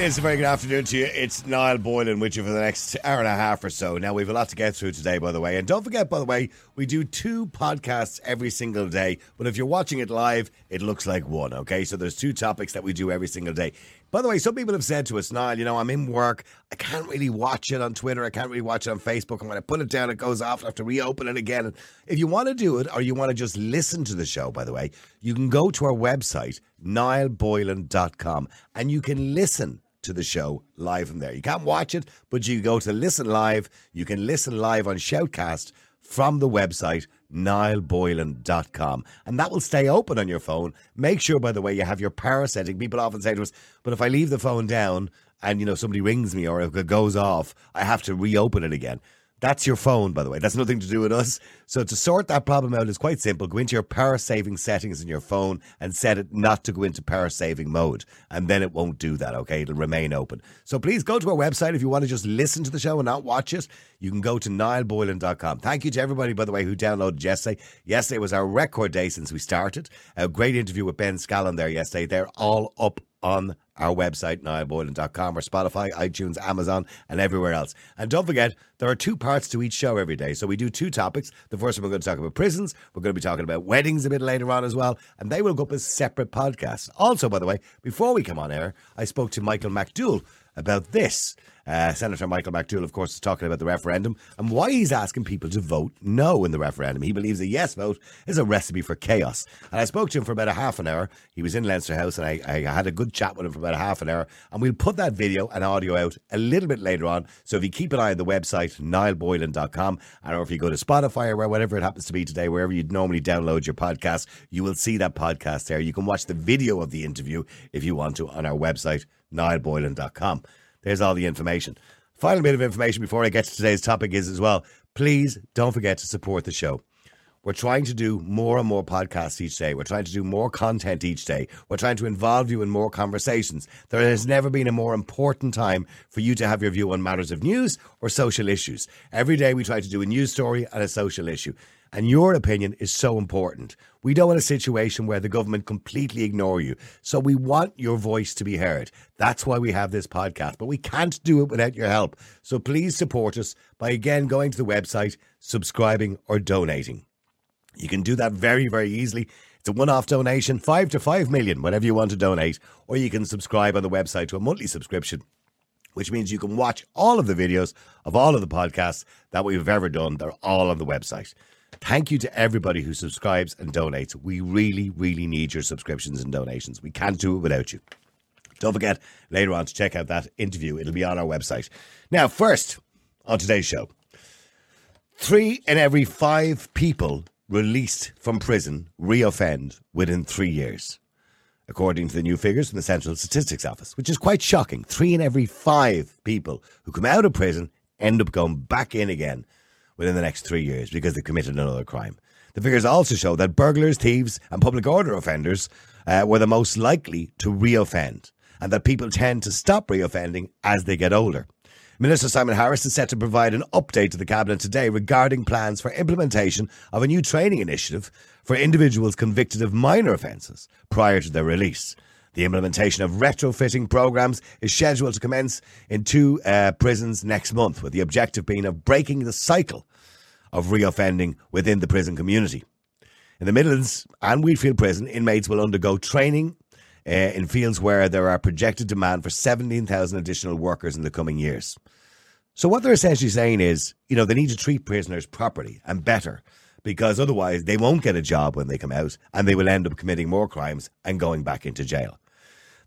is a very good afternoon to you. It's Niall Boylan with you for the next hour and a half or so. Now, we've a lot to get through today, by the way. And don't forget, by the way, we do two podcasts every single day. But if you're watching it live, it looks like one, okay? So there's two topics that we do every single day. By the way, some people have said to us, Niall, you know, I'm in work. I can't really watch it on Twitter. I can't really watch it on Facebook. I'm going to put it down. It goes off. I have to reopen it again. If you want to do it or you want to just listen to the show, by the way, you can go to our website, niallboylan.com, and you can listen to the show live from there. You can't watch it, but you go to listen live. You can listen live on Shoutcast from the website niallboylan.com and that will stay open on your phone. Make sure by the way you have your power setting people often say to us but if i leave the phone down and you know somebody rings me or it goes off i have to reopen it again that's your phone, by the way. That's nothing to do with us. So to sort that problem out is quite simple. Go into your power saving settings in your phone and set it not to go into power saving mode. And then it won't do that, okay? It'll remain open. So please go to our website if you want to just listen to the show and not watch it. You can go to niallboylan.com. Thank you to everybody, by the way, who downloaded yesterday. Yesterday was our record day since we started. A great interview with Ben Scallan there yesterday. They're all up on our website, niallboylan.com, or Spotify, iTunes, Amazon, and everywhere else. And don't forget, there are two parts to each show every day. So we do two topics. The first one, we're going to talk about prisons. We're going to be talking about weddings a bit later on as well. And they will go up as separate podcasts. Also, by the way, before we come on air, I spoke to Michael McDowell about this. Uh, Senator Michael McDowell, of course, is talking about the referendum and why he's asking people to vote no in the referendum. He believes a yes vote is a recipe for chaos. And I spoke to him for about a half an hour. He was in Leinster House and I, I had a good chat with him for about a half an hour. And we'll put that video and audio out a little bit later on. So if you keep an eye on the website, niallboylan.com, and or if you go to Spotify or whatever it happens to be today, wherever you'd normally download your podcast, you will see that podcast there. You can watch the video of the interview if you want to on our website, niallboylan.com. There's all the information. Final bit of information before I get to today's topic is as well, please don't forget to support the show. We're trying to do more and more podcasts each day. We're trying to do more content each day. We're trying to involve you in more conversations. There has never been a more important time for you to have your view on matters of news or social issues. Every day we try to do a news story and a social issue. And your opinion is so important. We don't want a situation where the government completely ignore you. So we want your voice to be heard. That's why we have this podcast. But we can't do it without your help. So please support us by again going to the website, subscribing, or donating. You can do that very, very easily. It's a one off donation, five to five million, whatever you want to donate. Or you can subscribe on the website to a monthly subscription, which means you can watch all of the videos of all of the podcasts that we've ever done. They're all on the website. Thank you to everybody who subscribes and donates. We really, really need your subscriptions and donations. We can't do it without you. Don't forget later on to check out that interview. It'll be on our website. Now, first, on today's show, three in every five people released from prison reoffend within three years, according to the new figures from the Central Statistics Office, which is quite shocking. Three in every five people who come out of prison end up going back in again within the next three years because they committed another crime. The figures also show that burglars, thieves, and public order offenders uh, were the most likely to reoffend, and that people tend to stop reoffending as they get older. Minister Simon Harris is set to provide an update to the Cabinet today regarding plans for implementation of a new training initiative for individuals convicted of minor offences prior to their release. The implementation of retrofitting programs is scheduled to commence in two uh, prisons next month, with the objective being of breaking the cycle of reoffending within the prison community. In the Midlands and Wheatfield Prison, inmates will undergo training uh, in fields where there are projected demand for 17,000 additional workers in the coming years. So, what they're essentially saying is, you know, they need to treat prisoners properly and better because otherwise they won't get a job when they come out and they will end up committing more crimes and going back into jail.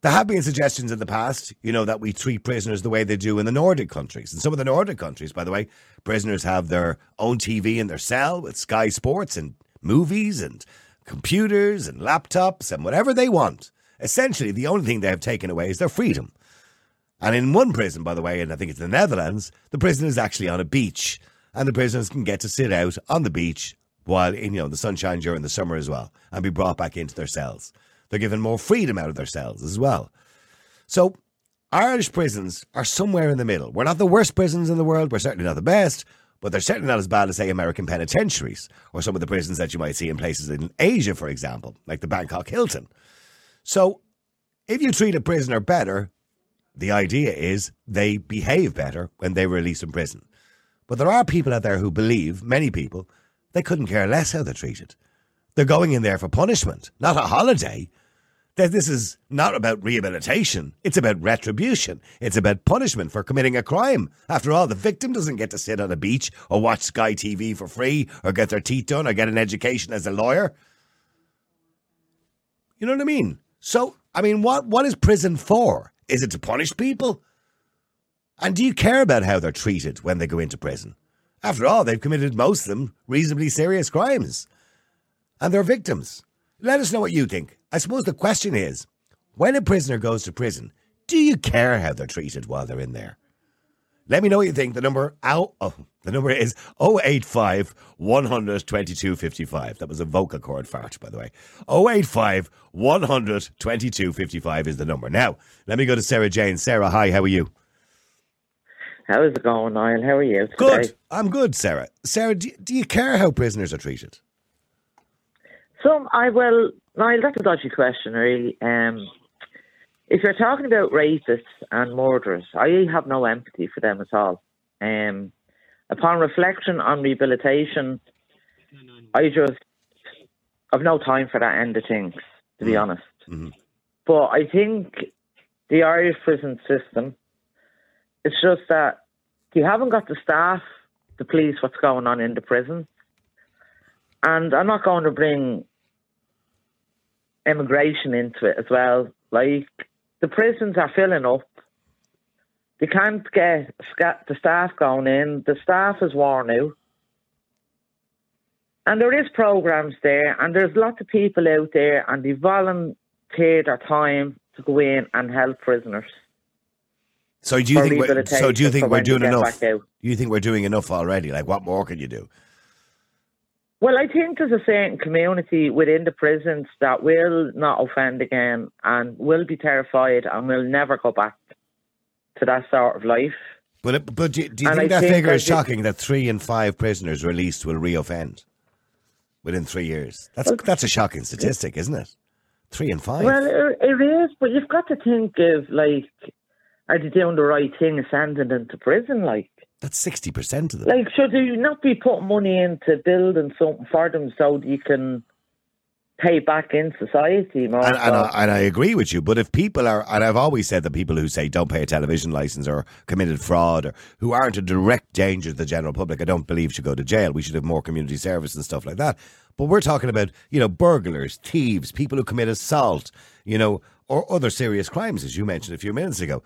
There have been suggestions in the past, you know, that we treat prisoners the way they do in the Nordic countries. And some of the Nordic countries, by the way, prisoners have their own TV in their cell with Sky Sports and movies and computers and laptops and whatever they want. Essentially, the only thing they have taken away is their freedom. And in one prison, by the way, and I think it's the Netherlands, the prison is actually on a beach. And the prisoners can get to sit out on the beach while in, you know, the sunshine during the summer as well and be brought back into their cells. They're given more freedom out of their cells as well. So Irish prisons are somewhere in the middle. We're not the worst prisons in the world. We're certainly not the best, but they're certainly not as bad as, say, American penitentiaries or some of the prisons that you might see in places in Asia, for example, like the Bangkok Hilton. So if you treat a prisoner better, the idea is they behave better when they release from prison. But there are people out there who believe, many people, they couldn't care less how they're treated. They're going in there for punishment, not a holiday. That this is not about rehabilitation. It's about retribution. It's about punishment for committing a crime. After all, the victim doesn't get to sit on a beach or watch Sky TV for free or get their teeth done or get an education as a lawyer. You know what I mean? So, I mean, what, what is prison for? Is it to punish people? And do you care about how they're treated when they go into prison? After all, they've committed most of them reasonably serious crimes. And they're victims. Let us know what you think. I suppose the question is when a prisoner goes to prison, do you care how they're treated while they're in there? Let me know what you think. The number out oh, the number is 085 100 2255. That was a vocal cord fart, by the way. 085 100 2255 is the number. Now, let me go to Sarah Jane. Sarah, hi, how are you? How's it going, Niall? How are you? Today? Good. I'm good, Sarah. Sarah, do, do you care how prisoners are treated? Some, I will, Niall, that's a dodgy question, really. Um, if you're talking about rapists and murderers, I have no empathy for them at all. Um, upon reflection on rehabilitation, I just I've no time for that end of things, to be Mm. honest. Mhm. But I think the Irish prison system, it's just that you haven't got the staff to police what's going on in the prison. And I'm not going to bring immigration into it as well. Like, the prisons are filling up. They can't get the staff going in. The staff is worn out. And there is programs there, and there's lots of people out there, and they volunteer their time to go in and help prisoners. So do you think so do you think we're doing enough? Do you think we're doing enough already? Like what more can you do? Well, I think there's a certain community within the prisons that will not offend again and will be terrified and will never go back to that sort of life. But but do, do you think I that think figure is shocking that three in five prisoners released will reoffend within three years? That's Well- that's a shocking statistic, isn't it? Three in five. Well, it, it is, but you've got to think of like, are they doing the right thing sending them to prison? Like, that's sixty percent of them. like should you not be putting money into building something for them so that you can pay back in society more? And, and. I, and I agree with you, but if people are, and I've always said that people who say don't pay a television license or committed fraud or who aren't a direct danger to the general public, I don't believe should go to jail. We should have more community service and stuff like that. But we're talking about, you know, burglars, thieves, people who commit assault, you know, or other serious crimes, as you mentioned a few minutes ago.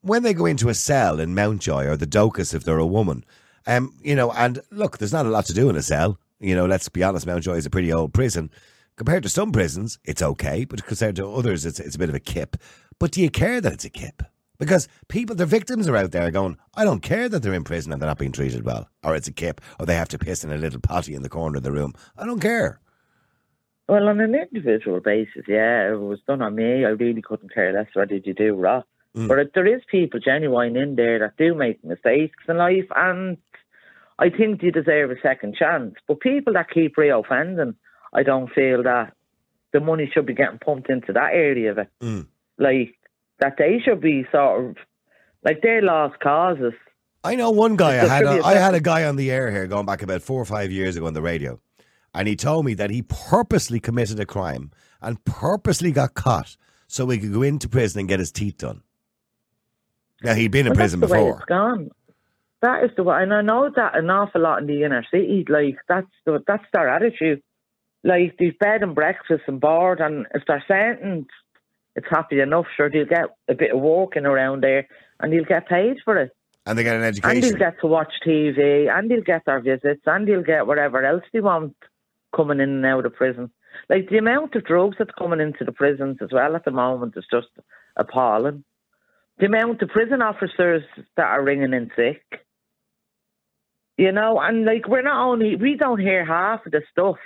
When they go into a cell in Mountjoy or the Dóchas if they're a woman, um, you know, and look, there's not a lot to do in a cell. You know, let's be honest, Mountjoy is a pretty old prison. Compared to some prisons, it's okay, but compared to others, it's, it's a bit of a kip. But do you care that it's a kip? Because people, their victims are out there going, I don't care that they're in prison and they're not being treated well, or it's a kip, or they have to piss in a little potty in the corner of the room. I don't care. Well, on an individual basis, yeah, it was done on me, I really couldn't care less what did you do, Ross. Mm. But there is people genuine in there that do make mistakes in life, and I think they deserve a second chance. But people that keep reoffending, I don't feel that the money should be getting pumped into that area of it. Mm. Like that they should be sort of like they're lost causes. I know one guy. I had should be a, a I had a guy on the air here going back about four or five years ago on the radio, and he told me that he purposely committed a crime and purposely got caught so he could go into prison and get his teeth done. Now he'd been in Well, prison that's the way before. it's gone. That is the way, and I know that an awful lot in the inner city. Like that's the that's their attitude. Like these bed and breakfast and board, and if they're sentenced, it's happy enough. Sure, they'll get a bit of walking around there, and they'll get paid for it, And they get an education. and they'll get to watch TV, and they'll get their visits, and they'll get whatever else they want coming in and out of prison. Like the amount of drugs that's coming into the prisons as well at the moment is just appalling. The amount of prison officers that are ringing in sick. You know, and like we're not only we don't hear half of the stuff.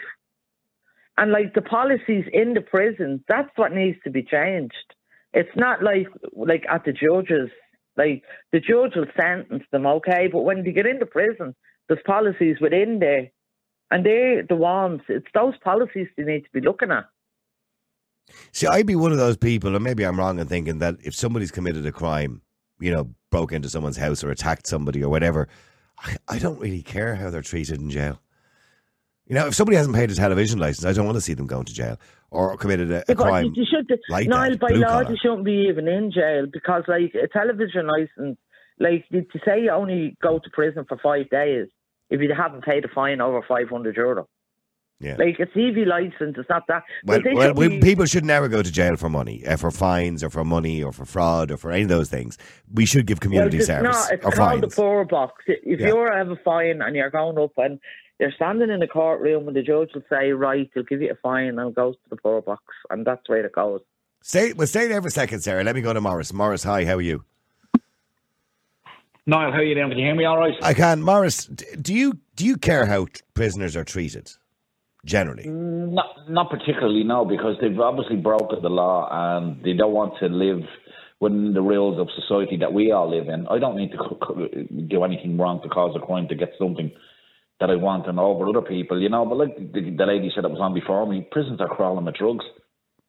And like the policies in the prisons, that's what needs to be changed. It's not like like at the judges. Like the judge will sentence them, okay, but when they get into prison, there's policies within there, and they're the ones. It's those policies they need to be looking at. See, I'd be one of those people, and maybe I'm wrong in thinking that if somebody's committed a crime, you know, broke into someone's house or attacked somebody or whatever, I, I don't really care how they're treated in jail. You know, if somebody hasn't paid a television license, I don't want to see them going to jail or committed a, a crime. You should, like Niall, that, by law, you shouldn't be even in jail because, like, a television license, like, to say you only go to prison for five days if you haven't paid a fine over 500 euro. Yeah. Like, a TV license, it's not that. Well, well should we, people should never go to jail for money, uh, for fines or for money or for fraud or for any of those things. We should give community well, it's service Not, it's or called the fines. poor box. If Yeah. you have a fine and you're going up and you're standing in the courtroom and the judge will say, right, he'll give you a fine and it goes to the poor box. And that's where it goes. Stay, well, stay there for a second, Sarah. Let me go to Morris. Morris, hi, how are you? Niall, how are you doing? Can you hear me all right? I can. Morris, d- do you do you care how t- prisoners are treated generally? Mm, not, not particularly, no, because they've obviously broken the law and they don't want to live within the rules of society that we all live in. I don't need to do anything wrong to cause a crime to get something that I want and over other people, you know. But like the, the lady said that was on before me, prisons are crawling with drugs.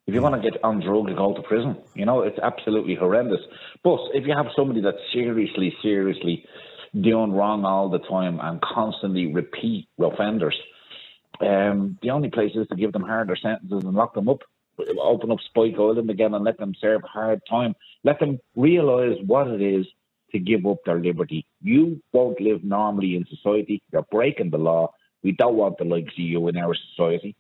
If you hmm. want to get on drugs, you go to prison. You know, it's absolutely horrendous. But if you have somebody that's seriously, seriously doing wrong all the time and constantly repeat offenders, um, the only place is to give them harder sentences and lock them up. Open up Spike Island again and let them serve hard time. Let them realise what it is to give up their liberty. You won't live normally in society. You're breaking the law. We don't want the likes of you in our society.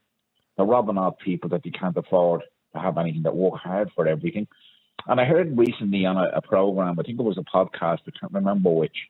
They're robbing off people that they can't afford to have anything that work hard for everything. And I heard recently on a, a program, I think it was a podcast, I can't remember which,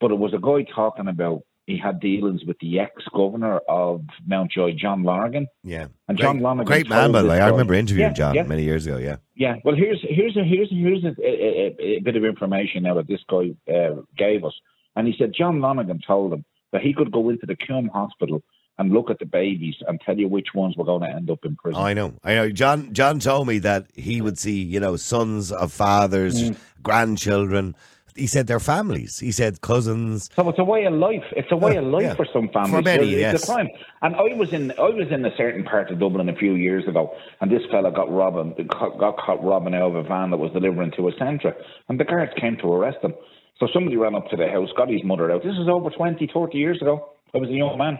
but it was a guy talking about he had dealings with the ex-governor of Mountjoy, John Lonergan. Yeah, And great, John Lonergan great man, by the way. I remember interviewing Yeah, John yeah. many years ago. Yeah, Yeah, well, here's here's a, here's here's a, a, a, bit of information now that this guy uh, gave us, and he said John Lonergan told him that he could go into the Coombe Hospital and look at the babies and tell you which ones were going to end up in prison. I know. I know. John John told me that he would see, you know, sons of fathers, Mm. grandchildren. He said their families. He said cousins. So it's a way of life. It's a way of life Yeah. for some families. For many, It's yes. a crime. And I was in I was in a certain part of Dublin a few years ago, and this fella got robbing got got caught robbing out of a van that was delivering to a centre, and the guards came to arrest him. So somebody ran up to the house, got his mother out. This is over 20, 30 years ago. I was a young man.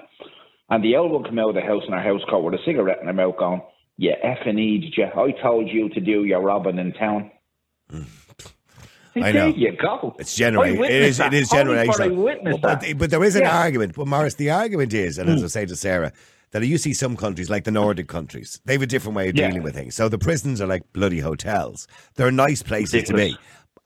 And the old one came out of the house in her house coat with a cigarette in her mouth going, You effing idiot, you. I told you to do your robbing in town. Mm. I there know. you go. It's generated. I It is. witnessed It is that. Only for I generational. witnessed But, that. but there is an Yeah. argument. But Morris, the argument is, and as I say to Sarah, that you see some countries like the Nordic countries, they have a different way of Yeah. dealing with things. So the prisons are like bloody hotels. They're nice places to be.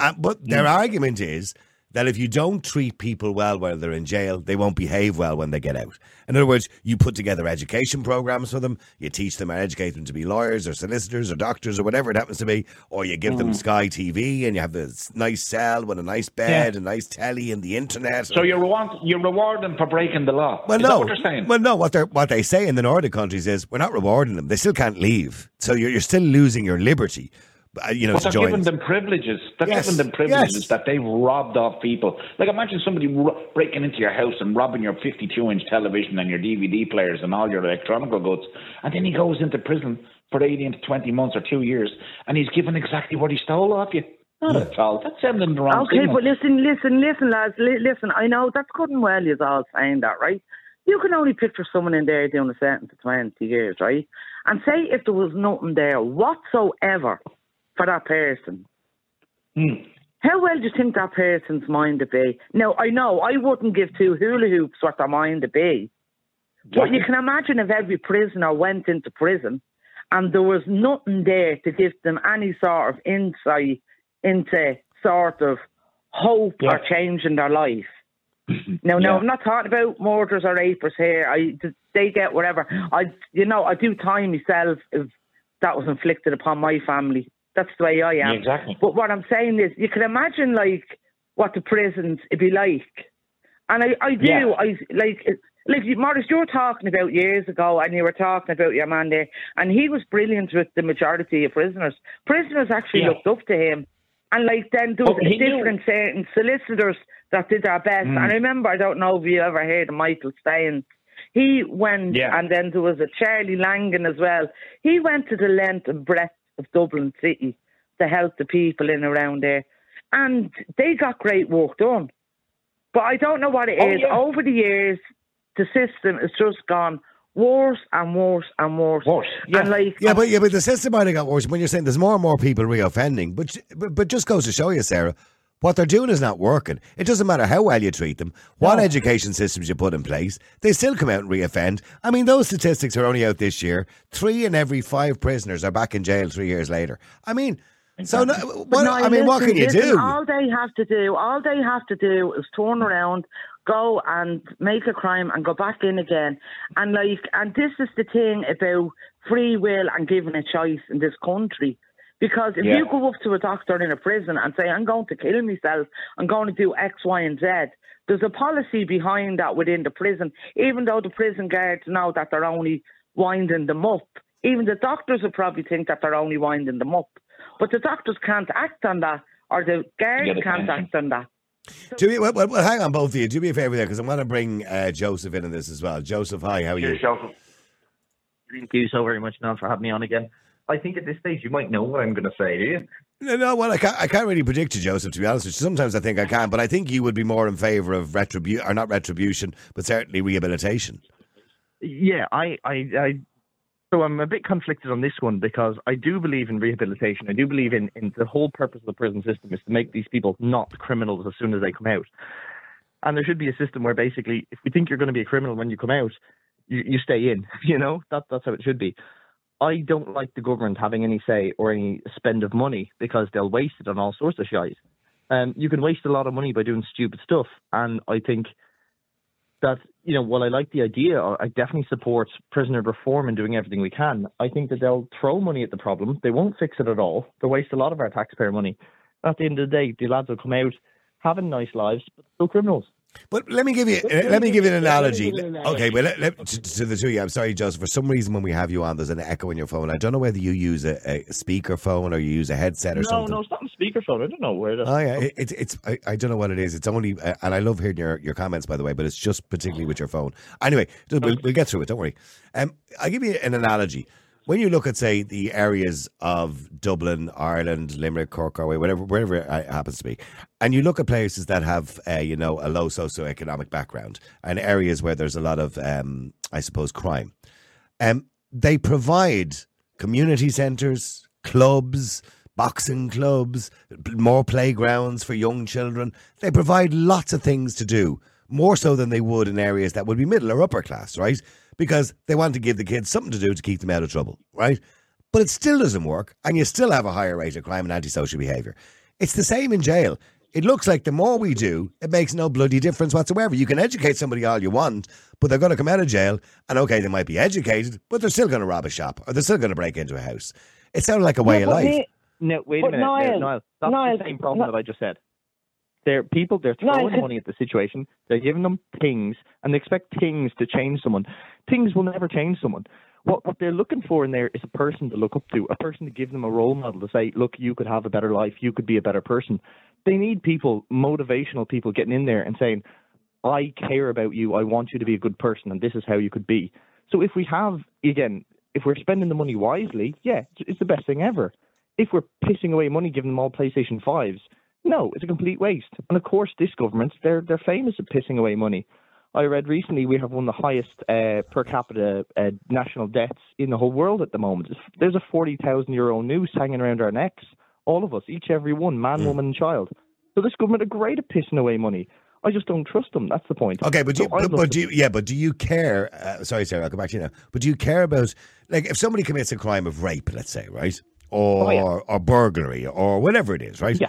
Uh, but their argument is that if you don't treat people well while they're in jail, they won't behave well when they get out. In other words, you put together education programs for them, you teach them and educate them to be lawyers or solicitors or doctors or whatever it happens to be, or you give Mm. them Sky TV and you have this nice cell with a nice bed, a nice telly and the internet. So you're reward, you're rewarding for breaking the law. well, Is no. what they're saying? Well, no. What they what they say in the Nordic countries is we're not rewarding them. They still can't leave. So you're, you're still losing your liberty. Uh, You know, but they're join. giving them privileges. They're Yes, giving them privileges yes. that they've robbed off people. Like imagine somebody ro- breaking into your house and robbing your 52-inch television and your DVD players and all your electronic goods, and then he goes into prison for 18 to 20 months or two years, and he's given exactly what he stole off you. Not Hmm. at all. That's sending the wrong Okay, signal. but listen, listen, listen, lads, li- listen. I know that's good and well. You're all saying that, right? You can only picture someone in there doing a sentence of twenty years, right? And say if there was nothing there whatsoever for that person, Hmm. how well do you think that person's mind would be? Now, I know I wouldn't give two hula hoops what their mind would be, but you can imagine if every prisoner went into prison and there was nothing there to give them any sort of insight into sort of hope Yeah. or change in their life. No, no, Yeah. I'm not talking about murders or rapers here. I, they get whatever. I, you know, I do time myself if that was inflicted upon my family. That's the way I am. Yeah, exactly. But what I'm saying is, you can imagine like what the prisons would be like, and I, I do. Yeah. I like, like you- Morris, you were talking about years ago, and you were talking about your man there, and he was brilliant with the majority of prisoners. Prisoners actually Yeah. looked up to him, and like then there was Oh, knew- different certain solicitors that did their best. Mm. And I remember, I don't know if you ever heard of Michael Stein. He went, Yeah. and then there was a Charlie Langan as well. He went to the length and breadth of Dublin City to help the people in around there, and they got great work done. But I don't know what it oh, is. Oh, yeah. Over the years, the system has just gone worse and worse and worse. Worse, yeah. And like, Yeah, but yeah, but the system might have got worse when you're saying there's more and more people reoffending. But but, but just goes to show you, Sarah, what they're doing is not working. It doesn't matter how well you treat them, what education systems you put in place, they still come out and reoffend. I mean, those statistics are only out this year. Three in every five prisoners are back in jail three years later. I mean, so no, what, No, I mean, what can you listen, do? All they have to do, all they have to do is turn around, go and make a crime and go back in again. And like, and this is the thing about free will and giving a choice in this country. Because if Yeah. you go up to a doctor in a prison and say, I'm going to kill myself, I'm going to do X, Y, and Z, there's a policy behind that within the prison, even though the prison guards know that they're only winding them up. Even the doctors will probably think that they're only winding them up. But the doctors can't act on that, or the guards Get can't act on that. Do me, well, well, well, hang on, both of you. Do me a favour there, because I want to bring uh, Joseph in on this as well. Joseph, hi, how are you? Thank you so very much, Nan, for having me on again. I think at this stage you might know what I'm going to say, do you? No, no, well, I can't, I can't really predict you, Joseph, to be honest with you. Sometimes I think I can, but I think you would be more in favour of retribution, or not retribution, but certainly rehabilitation. Yeah, I, I, I, so I'm a bit conflicted on this one because I do believe in rehabilitation. I do believe in, in the whole purpose of the prison system is to make these people not criminals as soon as they come out. And there should be a system where basically, if we think you're going to be a criminal when you come out, you, you stay in. You know, that, that's how it should be. I don't like the government having any say or any spend of money because they'll waste it on all sorts of shite. Um, you can waste a lot of money by doing stupid stuff, and I think that you know, while I like the idea, I definitely support prisoner reform and doing everything we can. I think that they'll throw money at the problem. They won't fix it at all. They'll waste a lot of our taxpayer money. At the end of the day, the lads will come out having nice lives, but still criminals. But let me give you uh, let me give you an analogy. Okay, but let, let, to, to the two of you, I'm sorry, Joseph. For some reason, when we have you on, there's an echo in your phone. I don't know whether you use a, a speaker phone or you use a headset or No, something. no, no, it's not on speakerphone. I don't know where. The, Oh yeah, it, it's it's I, I don't know what it is. It's only uh, and I love hearing your, your comments by the way, but it's just particularly with your phone. Anyway, we'll, we'll get through it. Don't worry. Um, I'll give you an analogy. When you look at say the areas of Dublin, Ireland, Limerick, Cork, Galway, whatever wherever it happens to be, and you look at places that have uh, you know a low socioeconomic background and areas where there's a lot of um, I suppose crime, um, they provide community centres, clubs, boxing clubs, more playgrounds for young children. They provide lots of things to do, more so than they would in areas that would be middle or upper class, right? Because they want to give the kids something to do to keep them out of trouble, right? But it still doesn't work, and you still have a higher rate of crime and antisocial behaviour. It's the same in jail. It looks like the more we do, it makes no bloody difference whatsoever. You can educate somebody all you want, but they're going to come out of jail, and okay, they might be educated, but they're still going to rob a shop or they're still going to break into a house. It sounds like a way of life. me- No, wait But a minute, Niall, Niall- Niall, that's Niall, the same problem Niall- that I just said. They're people. They're throwing could- money at the situation. They're giving them things, and they expect things to change someone. Things will never change someone. What what they're looking for in there is a person to look up to, a person to give them a role model to say, "Look, you could have a better life. You could be a better person." They need people, motivational people, getting in there and saying, "I care about you. I want you to be a good person, and this is how you could be." So if we have again, if we're spending the money wisely, yeah, it's, the best thing ever if we're pissing away money giving them all PlayStation 5s, no, it's a complete waste. And of course, this government, they're, they're famous at pissing away money. I read recently we have one of the highest uh, per capita uh, national debts in the whole world at the moment. There's a 40,000 euro noose hanging around our necks, all of us, each every one, man, woman, and child. So this government are great at pissing away money. I just don't trust them. That's the point. Okay, but do you, So but, but do you, yeah, but do you care? Uh, sorry, Sarah, I'll come back to you now. But do you care about like if somebody commits a crime of rape, let's say, right, or Oh, yeah. or burglary or whatever it is, right? Yeah.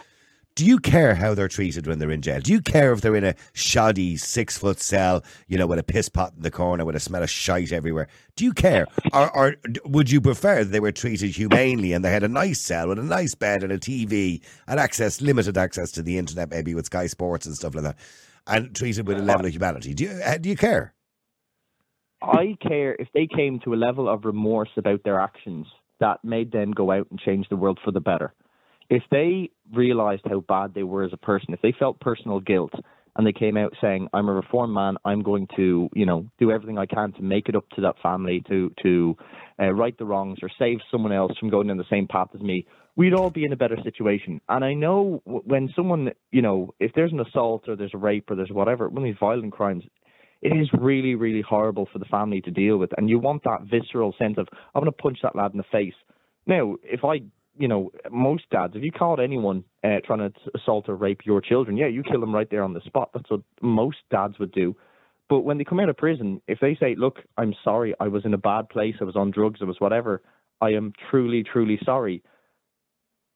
Do you care how they're treated when they're in jail? Do you care if they're in a shoddy six foot cell, you know, with a piss pot in the corner with a smell of shite everywhere? Do you care, or, or would you prefer that they were treated humanely and they had a nice cell with a nice bed and a TV and access, limited access to the internet, maybe with Sky Sports and stuff like that, and treated with a level of humanity? Do you uh, do you care? I care if they came to a level of remorse about their actions that made them go out and change the world for the better. If they realized how bad they were as a person, if they felt personal guilt and they came out saying, "I'm a reformed man. I'm going to, you know, do everything I can to make it up to that family, to to uh, right the wrongs or save someone else from going in the same path as me," we'd all be in a better situation. And I know when someone, you know, if there's an assault or there's a rape or there's whatever, one of these violent crimes, it is really, really horrible for the family to deal with. And you want that visceral sense of, I'm going to punch that lad in the face. Now, if I, you know, most dads, if you caught anyone uh, trying to assault or rape your children, yeah, you kill them right there on the spot. That's what most dads would do. But when they come out of prison, if they say, look, I'm sorry, I was in a bad place, I was on drugs, I was whatever, I am truly, truly sorry.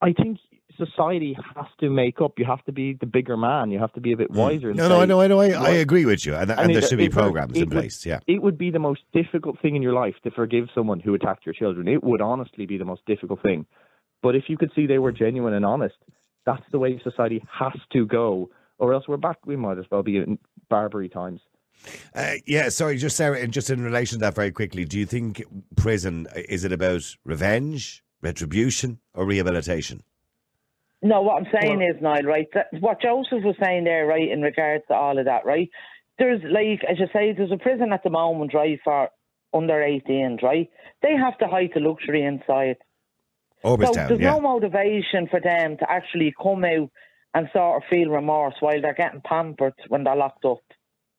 I think society has to make up. You have to be the bigger man. You have to be a bit hmm. wiser. No, no, I know, I know. I, I agree with you, and, and there should be programs in place. Yeah, it would be the most difficult thing in your life to forgive someone who attacked your children. It would honestly be the most difficult thing. But if you could see they were genuine and honest, that's the way society has to go, or else we're back. We might as well be in Barbary times. Uh, yeah, sorry, just Sarah, and just in relation to that very quickly, do you think prison is it about revenge, retribution, or rehabilitation? No, what I'm saying well, is, Niall, right? That, what Joseph was saying there, right, in regards to all of that, right? There's like, as you say, there's a prison at the moment, right, for under 18s, right? They have to hide the luxury inside. Oberstown, so there's yeah. no motivation for them to actually come out and sort of feel remorse while they're getting pampered when they're locked up.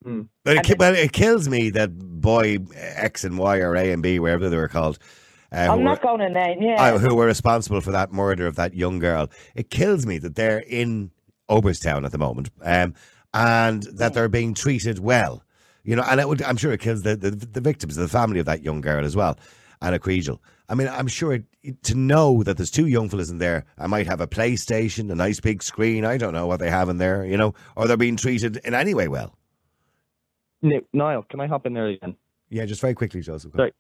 Mm. But it, well, it kills me that boy X and Y or A and B, wherever they were called, uh, I'm not going to name, yeah. Uh, who were responsible for that murder of that young girl. It kills me that they're in Oberstown at the moment um, and that they're being treated well. You know, and it would, I'm sure it kills the, the, the victims, the family of that young girl as well, Ana Kriégel. I mean, I'm sure it, to know that there's two young fellas in there, I might have a PlayStation, a nice big screen. I don't know what they have in there, you know, or they're being treated in any way well. Niall, can I hop in there again? Yeah, just very quickly, Joseph. Sorry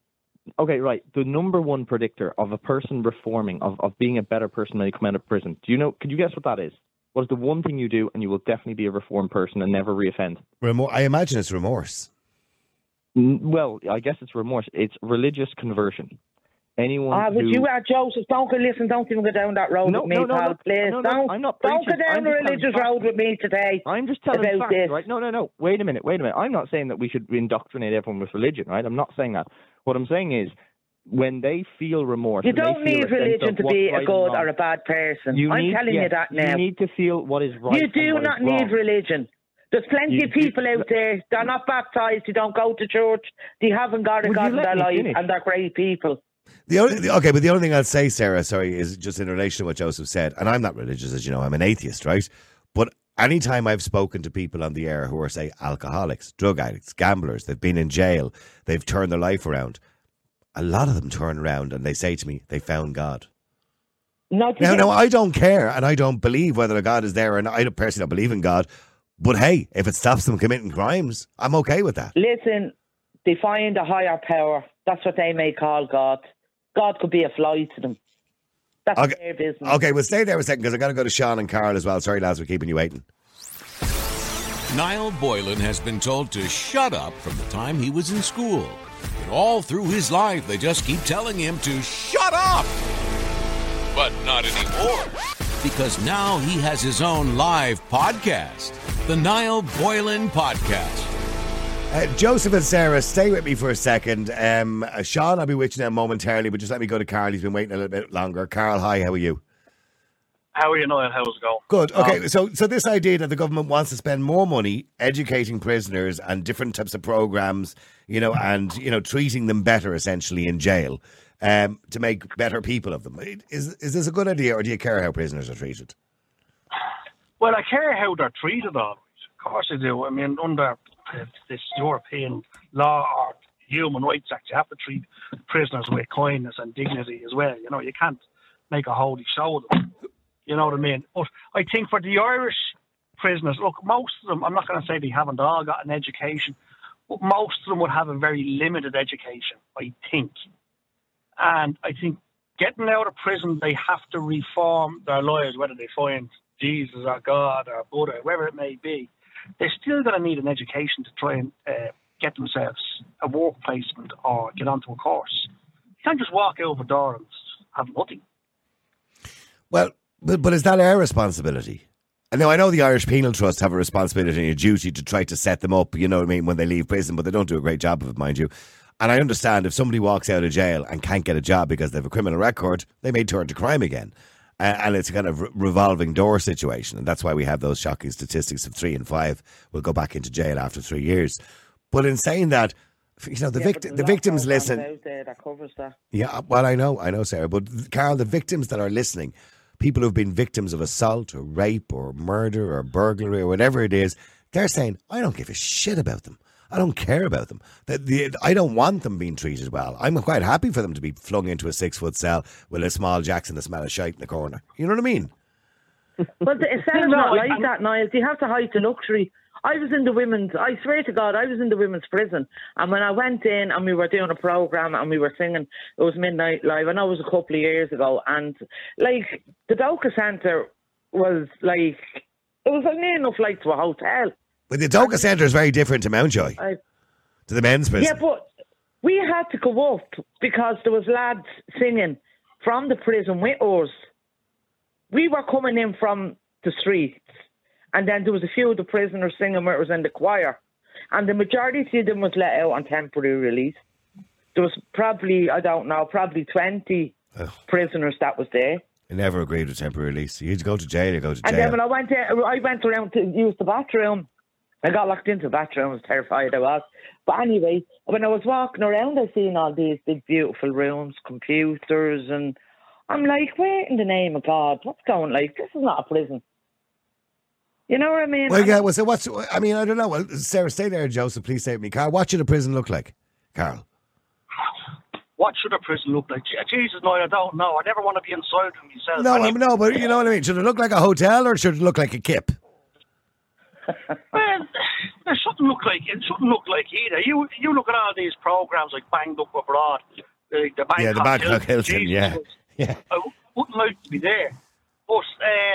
okay, right. The number one predictor of a person reforming, of, of being a better person when you come out of prison. Do you know? Could you guess what that is? What is the one thing you do, and you will definitely be a reformed person and never reoffend? Remor- I imagine it's remorse. Well, I guess it's remorse. It's religious conversion. Anyone Ah, would you, uh, Joseph, don't go, listen, don't even go down that road no, with me, no, no, pal, please. no, no, don't, I'm not don't go down the religious road with me today. I'm just telling about facts, this. right? No, no, no. Wait a minute, wait a minute. I'm not saying that we should indoctrinate everyone with religion, right? I'm not saying that. What I'm saying is when they feel remorse, you don't need religion to be a good or a bad person. You I'm need, telling yes, you that now. You need to feel what is right. You do not need religion. There's plenty you, of people you, out there. They're not baptized. They don't go to church. They haven't got a God in their life, finish? and they're great people. The only okay, but the only thing I'll say, Sarah, sorry, is just in relation to what Joseph said. And I'm not religious, as you know. I'm an atheist, right? But anytime I've spoken to people on the air who are, say, alcoholics, drug addicts, gamblers, they've been in jail, they've turned their life around a lot of them turn around and they say to me, they found God. Not now, now, I don't care and I don't believe whether a God is there or not. I personally don't believe in God. But hey, if it stops them committing crimes, I'm okay with that. Listen, they find a higher power. That's what they may call God. God could be a fly to them. That's okay. their business. Okay, we'll stay there a second because i got to go to Sean and Carl as well. Sorry, lads, we're keeping you waiting. Niall Boylan has been told to shut up from the time he was in school. And all through his life, they just keep telling him to shut up. But not anymore. Because now he has his own live podcast, the Niall Boylan Podcast. Uh, Joseph and Sarah, stay with me for a second. Um, uh, Sean, I'll be with you now momentarily, but just let me go to Carl. He's been waiting a little bit longer. Carl, hi, how are you? How are you, Niall? How's it going? Good. Okay, um, so so this idea that the government wants to spend more money educating prisoners and different types of programs, you know, and you know, treating them better essentially in jail, um, to make better people of them. Is is this a good idea, or do you care how prisoners are treated? Well, I care how they're treated. Always, of course, I do. I mean, under this European law or Human Rights Act, you have to treat prisoners with kindness and dignity as well. You know, you can't make a holy show of them. You know what I mean? But I think for the Irish prisoners, look, most of them, I'm not going to say they haven't all got an education, but most of them would have a very limited education, I think. And I think getting out of prison, they have to reform their lives, whether they find Jesus or God or Buddha, wherever it may be. They're still going to need an education to try and uh, get themselves a work placement or get onto a course. You can't just walk out of a door and have nothing. Well, but, but is that our responsibility? And now I know the Irish Penal Trust have a responsibility and a duty to try to set them up, you know what I mean, when they leave prison, but they don't do a great job of it, mind you. And I understand if somebody walks out of jail and can't get a job because they have a criminal record, they may turn to crime again. Uh, and it's a kind of re- revolving door situation. And that's why we have those shocking statistics of three and five will go back into jail after three years. But in saying that, you know, the, Yeah, vict- the victims listen. there that covers that. Yeah, well, I know, I know, Sarah. But Carol, the victims that are listening, people who've been victims of assault or rape or murder or burglary or whatever it is, they're saying, I don't give a shit about them. I don't care about them. The, the, I don't want them being treated well. I'm quite happy for them to be flung into a six foot cell with a small Jackson that smell of shite in the corner. You know what I mean? But the Estelle's No, not like that, Niall. You have to hide the luxury. I was in the women's, I swear to God, I was in the women's prison. And when I went in and we were doing a programme and we were singing, it was Midnight Live. I know it was a couple of years ago. And like the Dóchas Centre was like, it was near enough like to a hotel. But the Dóchas Centre is very different to Mountjoy, I, to the men's prison. yeah, but we had to go up because there was lads singing from the prison with us. We were coming in from the streets, and then there was a few of the prisoners singing where it was in the choir, and the majority of them was let out on temporary release. There was probably I don't know, probably twenty prisoners that was there. I never agreed with temporary release. You'd go to jail, you go to jail. And then when I went I went around to use the bathroom. I got locked into the bathroom. I was terrified I was. But anyway, when I was walking around, I seen all these big, beautiful rooms, computers, and I'm like, wait in the name of God, what's going like? This is not a prison. You know what I mean? well, yeah, well, so what's, I mean, I don't know. Well, Sarah, stay there, Joseph. Please stay with me. Carl, what should a prison look like? Carl. What should a prison look like? Jesus, no, I don't know. I never want to be inside them myself. No, I I'm, mean, no, but you know what I mean. Should it look like a hotel or should it look like a kip? Well, it shouldn't look like it shouldn't look like either. You you look at all these programs like Banged Up Abroad, the, the Bangkok Yeah, the Bangkok Hilton, Jesus yeah. Yeah. I wouldn't like to be there. But um,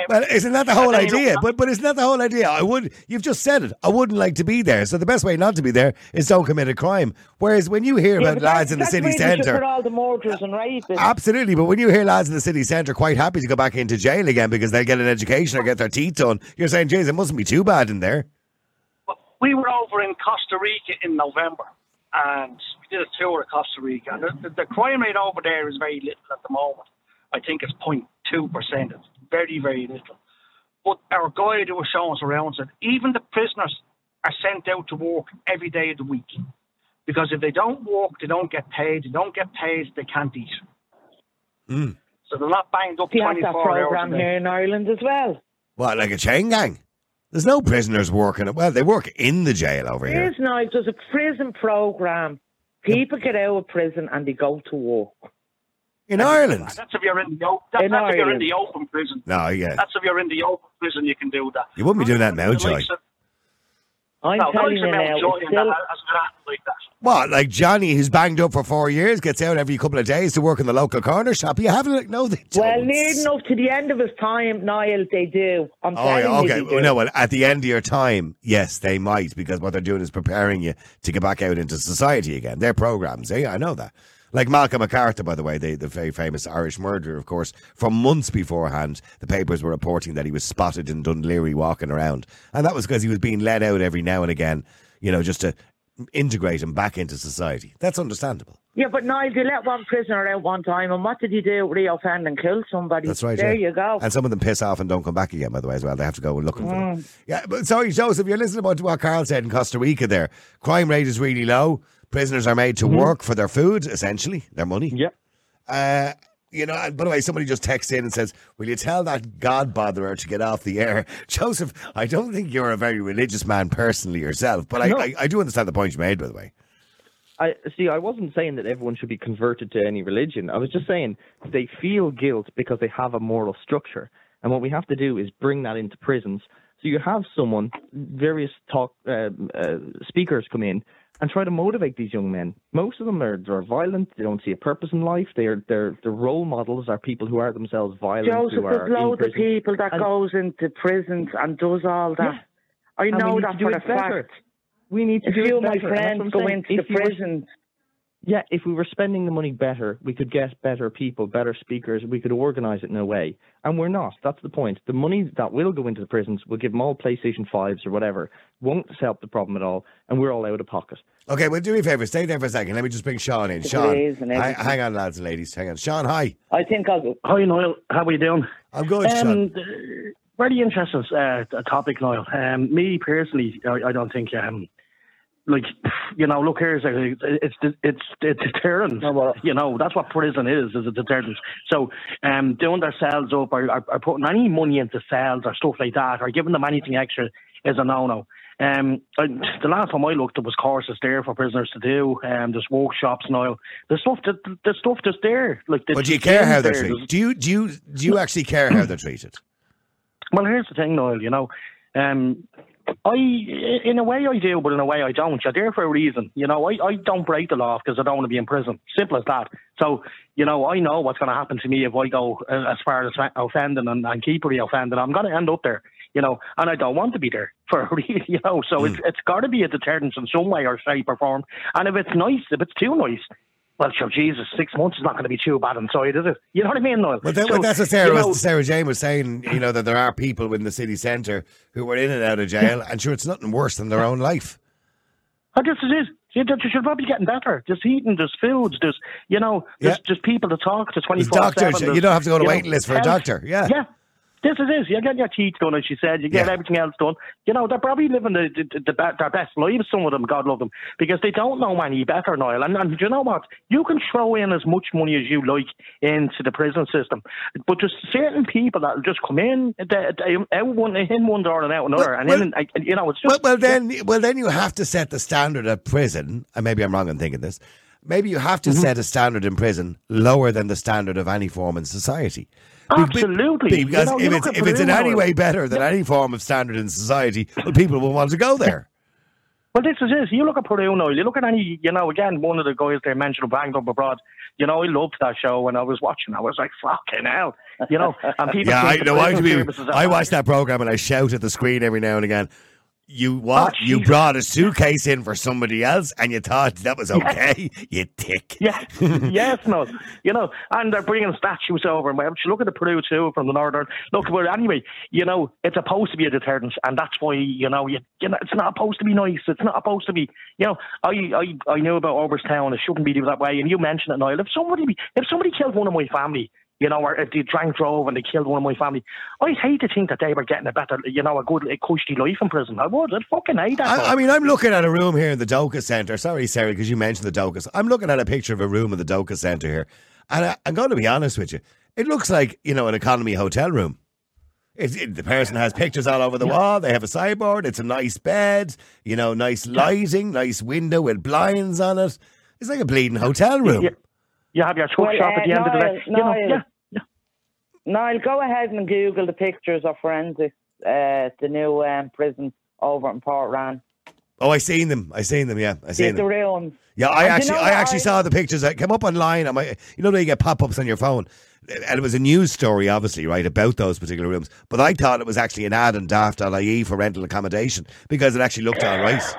Well, isn't that the whole and then you idea? But but isn't that the whole idea? I would. You've just said it. I wouldn't like to be there. So the best way not to be there is don't commit a crime. Whereas when you hear Yeah, about lads that's- in the city really centre, all the murders and rapists. absolutely. But when you hear lads in the city centre quite happy to go back into jail again because they get an education or get their teeth done, you're saying, "Jeez, it mustn't be too bad in there." we were over in Costa Rica in November, and we did a tour of Costa Rica. And the, the, the crime rate over there is very little at the moment. I think it's 0.2 percent. It's very very little. But our guide who was showing us around said even the prisoners are sent out to work every day of the week because if they don't work, they don't get paid. They don't get paid, they can't eat. Mm. So they're not banged up We have 24 that hours program a day. here in Ireland as well. What, like a chain gang? There's no prisoners working. Well, they work in the jail over here. here. is now, there's a prison program. People get out of prison and they go to work. In Ireland. That's if you're in the o- that, In that's if you're in the open prison. No, yeah. That's if you're in the open prison, you can do that. You wouldn't be doing that in The Mountjoy. I'm No, telling you now, Mountjoy it's still, like. What, like Johnny, who's banged up for four years, gets out every couple of days to work in the local corner shop? You haven't, like, no, they don't. near enough to the end of his time, Niall, they do. I'm Oh, telling yeah, you, okay. Well, no, well, at the end of your time, yes, they might, because what they're doing is preparing you to get back out into society again. Their programs, eh? I know that. Like Malcolm MacArthur, by the way, the, the very famous Irish murderer, of course, for months beforehand, the papers were reporting that he was spotted in Dún Laoghaire walking around. And that was because he was being let out every now and again, you know, just to integrate him back into society. That's understandable. Yeah, but Niall, they let one prisoner out one time, and what did he do? reoffend and kill somebody. That's right. There yeah. you go. And some of them piss off and don't come back again, by the way, as well. They have to go looking for Mm. them. Yeah, but sorry, Joseph, you're listening about what Carl said in Costa Rica there. Crime rate is really low. Prisoners are made to Mm-hmm. work for their food, essentially, their money. Yep. Uh, you know, and by the way, somebody just texts in and says, Will you tell that God botherer to get off the air? Joseph, I don't think you're a very religious man personally yourself, but I, No. I, I do understand the point you made, by the way. I see. I wasn't saying that everyone should be converted to any religion. I was just saying they feel guilt because they have a moral structure, and what we have to do is bring that into prisons. So you have someone, various talk uh, uh, speakers come in and try to motivate these young men. Most of them are they're violent. They don't see a purpose in life. Their their their role models are people who are themselves violent. Joseph, who are there's loads of people that And- goes into prisons and does all that. Yeah. I know that for a better. fact. We need to A do few it of my better, friends go into If the you prisons Yeah, if we were spending the money better, we could get better people, better speakers. We could organise it in a way, and we're not. That's the point. The money that will go into the prisons will give them all PlayStation fives or whatever. Won't help the problem at all, and we're all out of pocket. Okay, well, do me a favour. Stay there for a second. Let me just bring Sean in. Sean, hang, hang on, lads and ladies. Hang on. Sean, hi. I think I'll go. Hi, Niall. How are you doing? I'm good, Sean. Um, very interesting uh, topic, Niall. Um, me personally, I, I don't think um, like you know, look here, it's it's it's, it's deterrent. You know, that's what prison is, is a deterrent. So, um, doing their cells up or, or, or, putting any money into cells or stuff like that, or giving them anything extra is a no-no. Um, I, the last time I looked, there was courses there for prisoners to do. Um, there's workshops now. The stuff, the, the stuff just there. Like, the, but do you care how they're treated? Do you do you do you actually care how they're treated? Well, here's the thing, Noel. You know, um, I, in a way, I do, but in a way, I don't. You're there for a reason. You know, I, I don't break the law because I don't want to be in prison. Simple as that. So, you know, I know what's going to happen to me if I go uh, as far as offending and, and keep reoffending. I'm going to end up there. You know, and I don't want to be there for a reason. You know, so mm. it's it's got to be a deterrent in some way or shape or form. And if it's nice, if it's too nice, well, sure, Jesus, six months is not going to be too bad inside, is it? You know what I mean, Noel? Well, that, so, that's what Sarah, you know, Sarah Jane was saying, you know, that there are people in the city centre who were in and out of jail, and sure, it's nothing worse than their own life. I guess it is. You should probably be getting better. There's eating, there's foods, there's, you know, there's yeah. just people to talk to 24 doctors. You don't have to go to a waiting list for health. a doctor. Yeah. Yeah. This is it. You get your teeth done, as she said. You get yeah. everything else done. You know, they're probably living the, the, the, their best lives, some of them, God love them, because they don't know any better, Niall. And, and you know what? You can throw in as much money as you like into the prison system, but just certain people that just come in, they, they, out one, in one door and out another. Well, and, well, in, you know, it's just. Well, well, then, well, then you have to set the standard at prison, and maybe I'm wrong in thinking this. Maybe you have to mm-hmm. set a standard in prison lower than the standard of any form in society. Absolutely. Because you know, if, it's, if it's in any way better than any form of standard in society, well, people will want to go there. Well, this is it. You look at Peru now. You look at any, you know, again, one of the guys they mentioned, Banged Up Abroad. You know, I loved that show when I was watching. I was like, fucking hell. You know, and people. yeah, I know. I, I watched that program and I shout at the screen every now and again you oh, what? Oh, you brought a suitcase in for somebody else, and you thought that was okay. you tick. Yeah, yes, no, you know, and they're bringing statues over. And look at the Peru Two from the northern. Look, but anyway, you know, it's supposed to be a deterrent, and that's why you know, you, you know, it's not supposed to be nice. It's not supposed to be. You know, I I I knew about Oberstown. It shouldn't be that way, and you mentioned it, Niall. If somebody if somebody killed one of my family, you know, or if they drank drove and they killed one of my family. I'd hate to think that they were getting a better, you know, a good, a cushy life in prison. I would. I'd fucking hate that. I, I, mean, I'm looking at a room here in the Dóchas Centre. Sorry, Sarah, because you mentioned the Dóchas. I'm looking at a picture of a room in the Dóchas Centre here. And I, am going to be honest with you. It looks like, you know, an economy hotel room. It, it, the person has pictures all over the yeah. wall. They have a sideboard. It's a nice bed, you know, nice lighting, nice window with blinds on it. It's like a bleeding hotel room. Yeah. You have your truck well, shop uh, at the Niall, end of the day. You know, yeah. Niall, go ahead and Google the pictures of forensics, uh, the new um, prison over in Portrane. Oh, I seen them. I seen them. Yeah, I seen the them. real Yeah, I and actually, you know I actually I... saw the pictures. I came up online. On my, you know, they get pop ups on your phone, and it was a news story, obviously, right, about those particular rooms. But I thought it was actually an ad on Daft.ie for rental accommodation because it actually looked all right.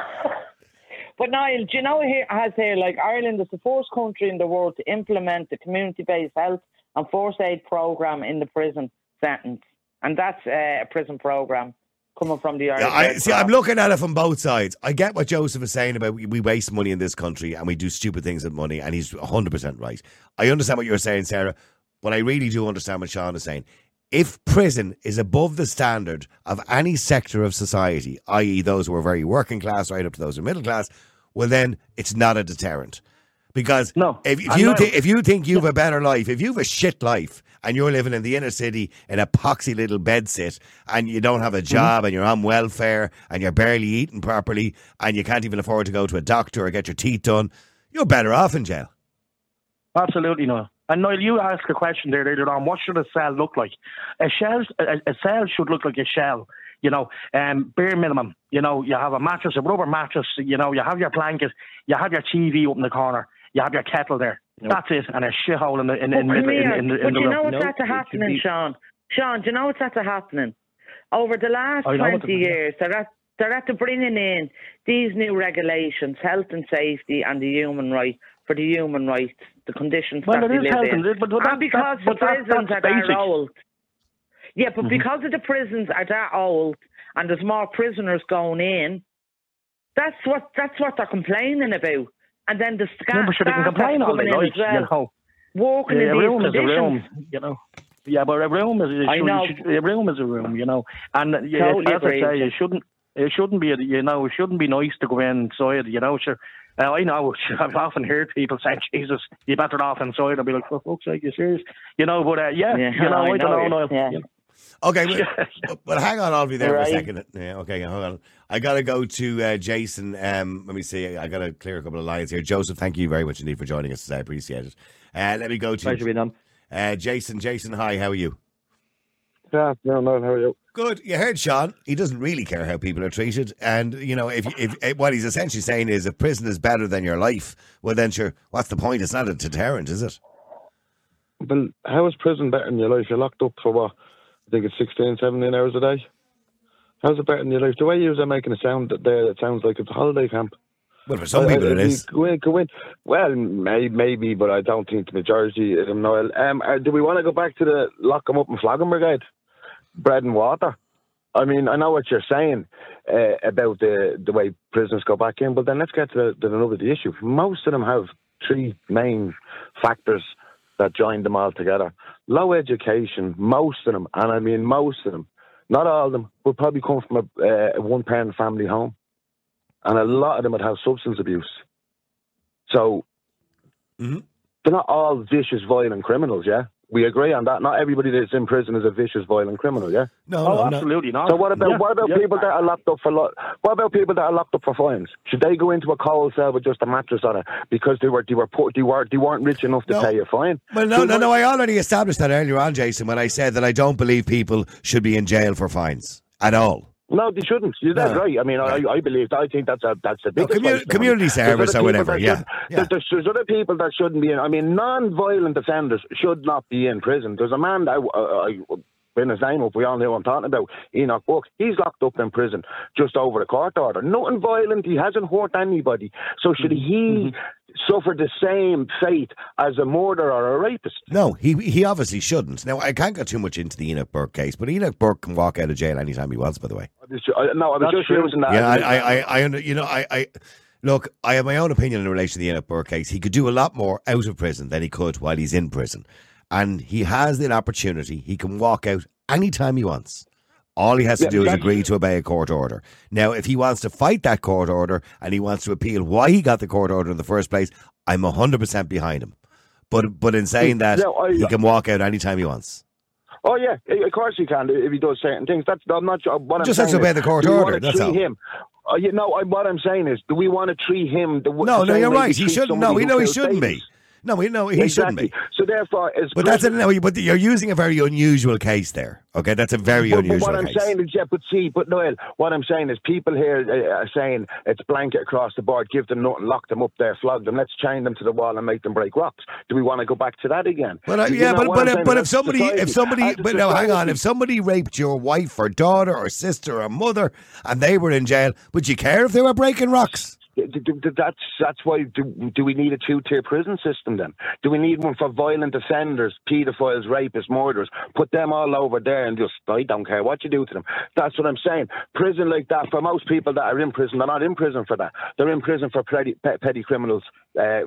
But Niall, do you know here has here like Ireland is the first country in the world to implement the community based health and first aid program in the prison sentence, and that's uh, a prison program coming from the Irish. Yeah, I, see, I'm looking at it from both sides. I get what Joseph is saying about we, we waste money in this country and we do stupid things with money, and he's 100 percent right. I understand what you're saying, Sarah, but I really do understand what Sean is saying. If prison is above the standard of any sector of society, i.e., those who are very working class, right up to those who are middle class, well, then it's not a deterrent. Because no, if, if you th- if you think you've a better life, if you've a shit life, and you're living in the inner city in a poxy little bedsit, and you don't have a mm-hmm. job, mm-hmm. and you're on welfare, and you're barely eating properly, and you can't even afford to go to a doctor or get your teeth done, you're better off in jail. Absolutely no. And Niall, you asked a question there later on. What should a cell look like? A shell, a, a cell should look like a shell you know, um, bare minimum. You know, you have a mattress, a rubber mattress. You know, you have your blanket, you have your TV up in the corner, you have your kettle there. Nope. That's it, and a shithole in the in, in, in, in, in, in, but the you know what's nope. after happening, be... Sean? Sean, do you know what's after happening? Over the last twenty years, they're at they're at bringing in these new regulations, health and safety, and the human right for the human rights, the conditions Well, that they live in. but- but that- and because that- the that- prisons that's are that old. Yeah, but Mhm. because of the prisons are that old and there's more prisoners going in, that's what that's what they're complaining about. And then the Yeah, staff, but sure, they can complain that's all they like, well, you know. working Yeah, in a these room is a room, you know. Yeah, but a room is I know. should- a room is a room, you know. And uh, yeah, Totally as I say, it shouldn't it shouldn't be you know it shouldn't be nice to go inside, you know. Sure, uh, I know. I've often heard people say, "Jesus, you better off inside." I'll be like, "For fuck's sake, you serious?" You know, but uh, yeah, Yeah, you know, I I, don't know, know. Yeah. you know. Okay, but, but hang on, I'll be there for a second. Yeah, okay, hold on. I got to go to uh, Jason. Um, let me see. I got to clear a couple of lines here. Joseph, thank you very much indeed for joining us today. I appreciate it. Uh, let me go to Pleasure being on. uh, Jason. Jason, hi. How are you? Yeah, no, no, how are you? Good. You heard Sean. He doesn't really care how people are treated, and you know, if if, if what he's essentially saying is, if prison is better than your life, well, then sure, what's the point? It's not a deterrent, is it? Well, how is prison better than your life? You're locked up for what? I think it's 16, 17 hours a day. How's it better in your life? The way you are making a sound there that sounds like it's a holiday camp. Well, for some people it is. Go in, go in. Well, may, maybe, but I don't think the majority of them know. Um, uh, do we want to go back to the lock 'em up and flag 'em brigade? Bread and water. I mean, I know what you're saying uh, about the the way prisoners go back in, but then let's get to the, the another the issue. Most of them have three main factors that joined them all together: low education, most of them, and I mean most of them, not all of them, would probably come from a, uh, a one parent family home, and a lot of them would have substance abuse. So Mhm. they're not all vicious, violent criminals. Yeah, we agree on that. Not everybody that's in prison is a vicious, violent criminal. Yeah. No, Oh, no, no. absolutely not. So what about Yeah, what about yeah. people that are locked up for lo- what about people that are locked up for fines? Should they go into a cold cell with just a mattress on it because they were they were poor, they were they weren't rich enough to No. pay a fine? Well, no, So no, what- no. I already established that earlier on, Jason, when I said that I don't believe people should be in jail for fines at all. No, they shouldn't. You're dead No. right. I mean, I, I believe I think that's a that's a No, big commu- community service or whatever, yeah, yeah. There's, there's other people that shouldn't be in. I mean, non-violent offenders should not be in prison. There's a man that uh, uh, I, I bring his name up. We all know who I'm talking about. Enoch Burke. He's locked up in prison just over a court order. Nothing violent. He hasn't hurt anybody. So should mm-hmm. he mm-hmm. Suffer the same fate as a murderer or a rapist? No, he he obviously shouldn't. Now, I can't go too much into the Enoch Burke case, but Enoch Burke can walk out of jail anytime he wants, by the way. I was ju- I- No, I was That's just true. using that. Yeah, I, I, I, I, you know, I, I, look, I have my own opinion in relation to the Enoch Burke case. He could do a lot more out of prison than he could while he's in prison, and he has the opportunity. He can walk out anytime he wants. All he has to Yeah, do is agree to obey a court order. Now, if he wants to fight that court order and he wants to appeal why he got the court order in the first place, I'm hundred percent behind him. But but in saying that, Yeah, I- he can walk out anytime he wants. Oh yeah, of course he can if he does certain things. That's I'm not. sure- What Just I'm has to obey the court order, that's all. him. Uh, you know, I, what I'm saying is, do we want to treat him the No, no, you're right. He shouldn't. No, we know he shouldn't be. No, we know he shouldn't be. So therefore, as But that's a, no, but you're using a very unusual case there. Okay, that's a very But, but unusual what I'm case. saying is, yeah, but see, but Noel, what I'm saying is, people here uh, are saying it's blanket across the board. Give them nothing, lock them up there, flog them. Let's chain them to the wall and make them break rocks. Do we want to go back to that again? But uh, yeah, but but if, but if somebody society- if somebody but no, hang on, if somebody raped your wife or daughter or sister or mother and they were in jail, would you care if they were breaking rocks? That's that's why do, do we need a two tier prison system then? Do we need one for violent offenders, paedophiles, rapists, murderers? Put them all over there and just I don't care what you do to them. That's what I'm saying. Prison like that for most people that are in prison, they're not in prison for that. They're in prison for petty, petty criminals. Uh,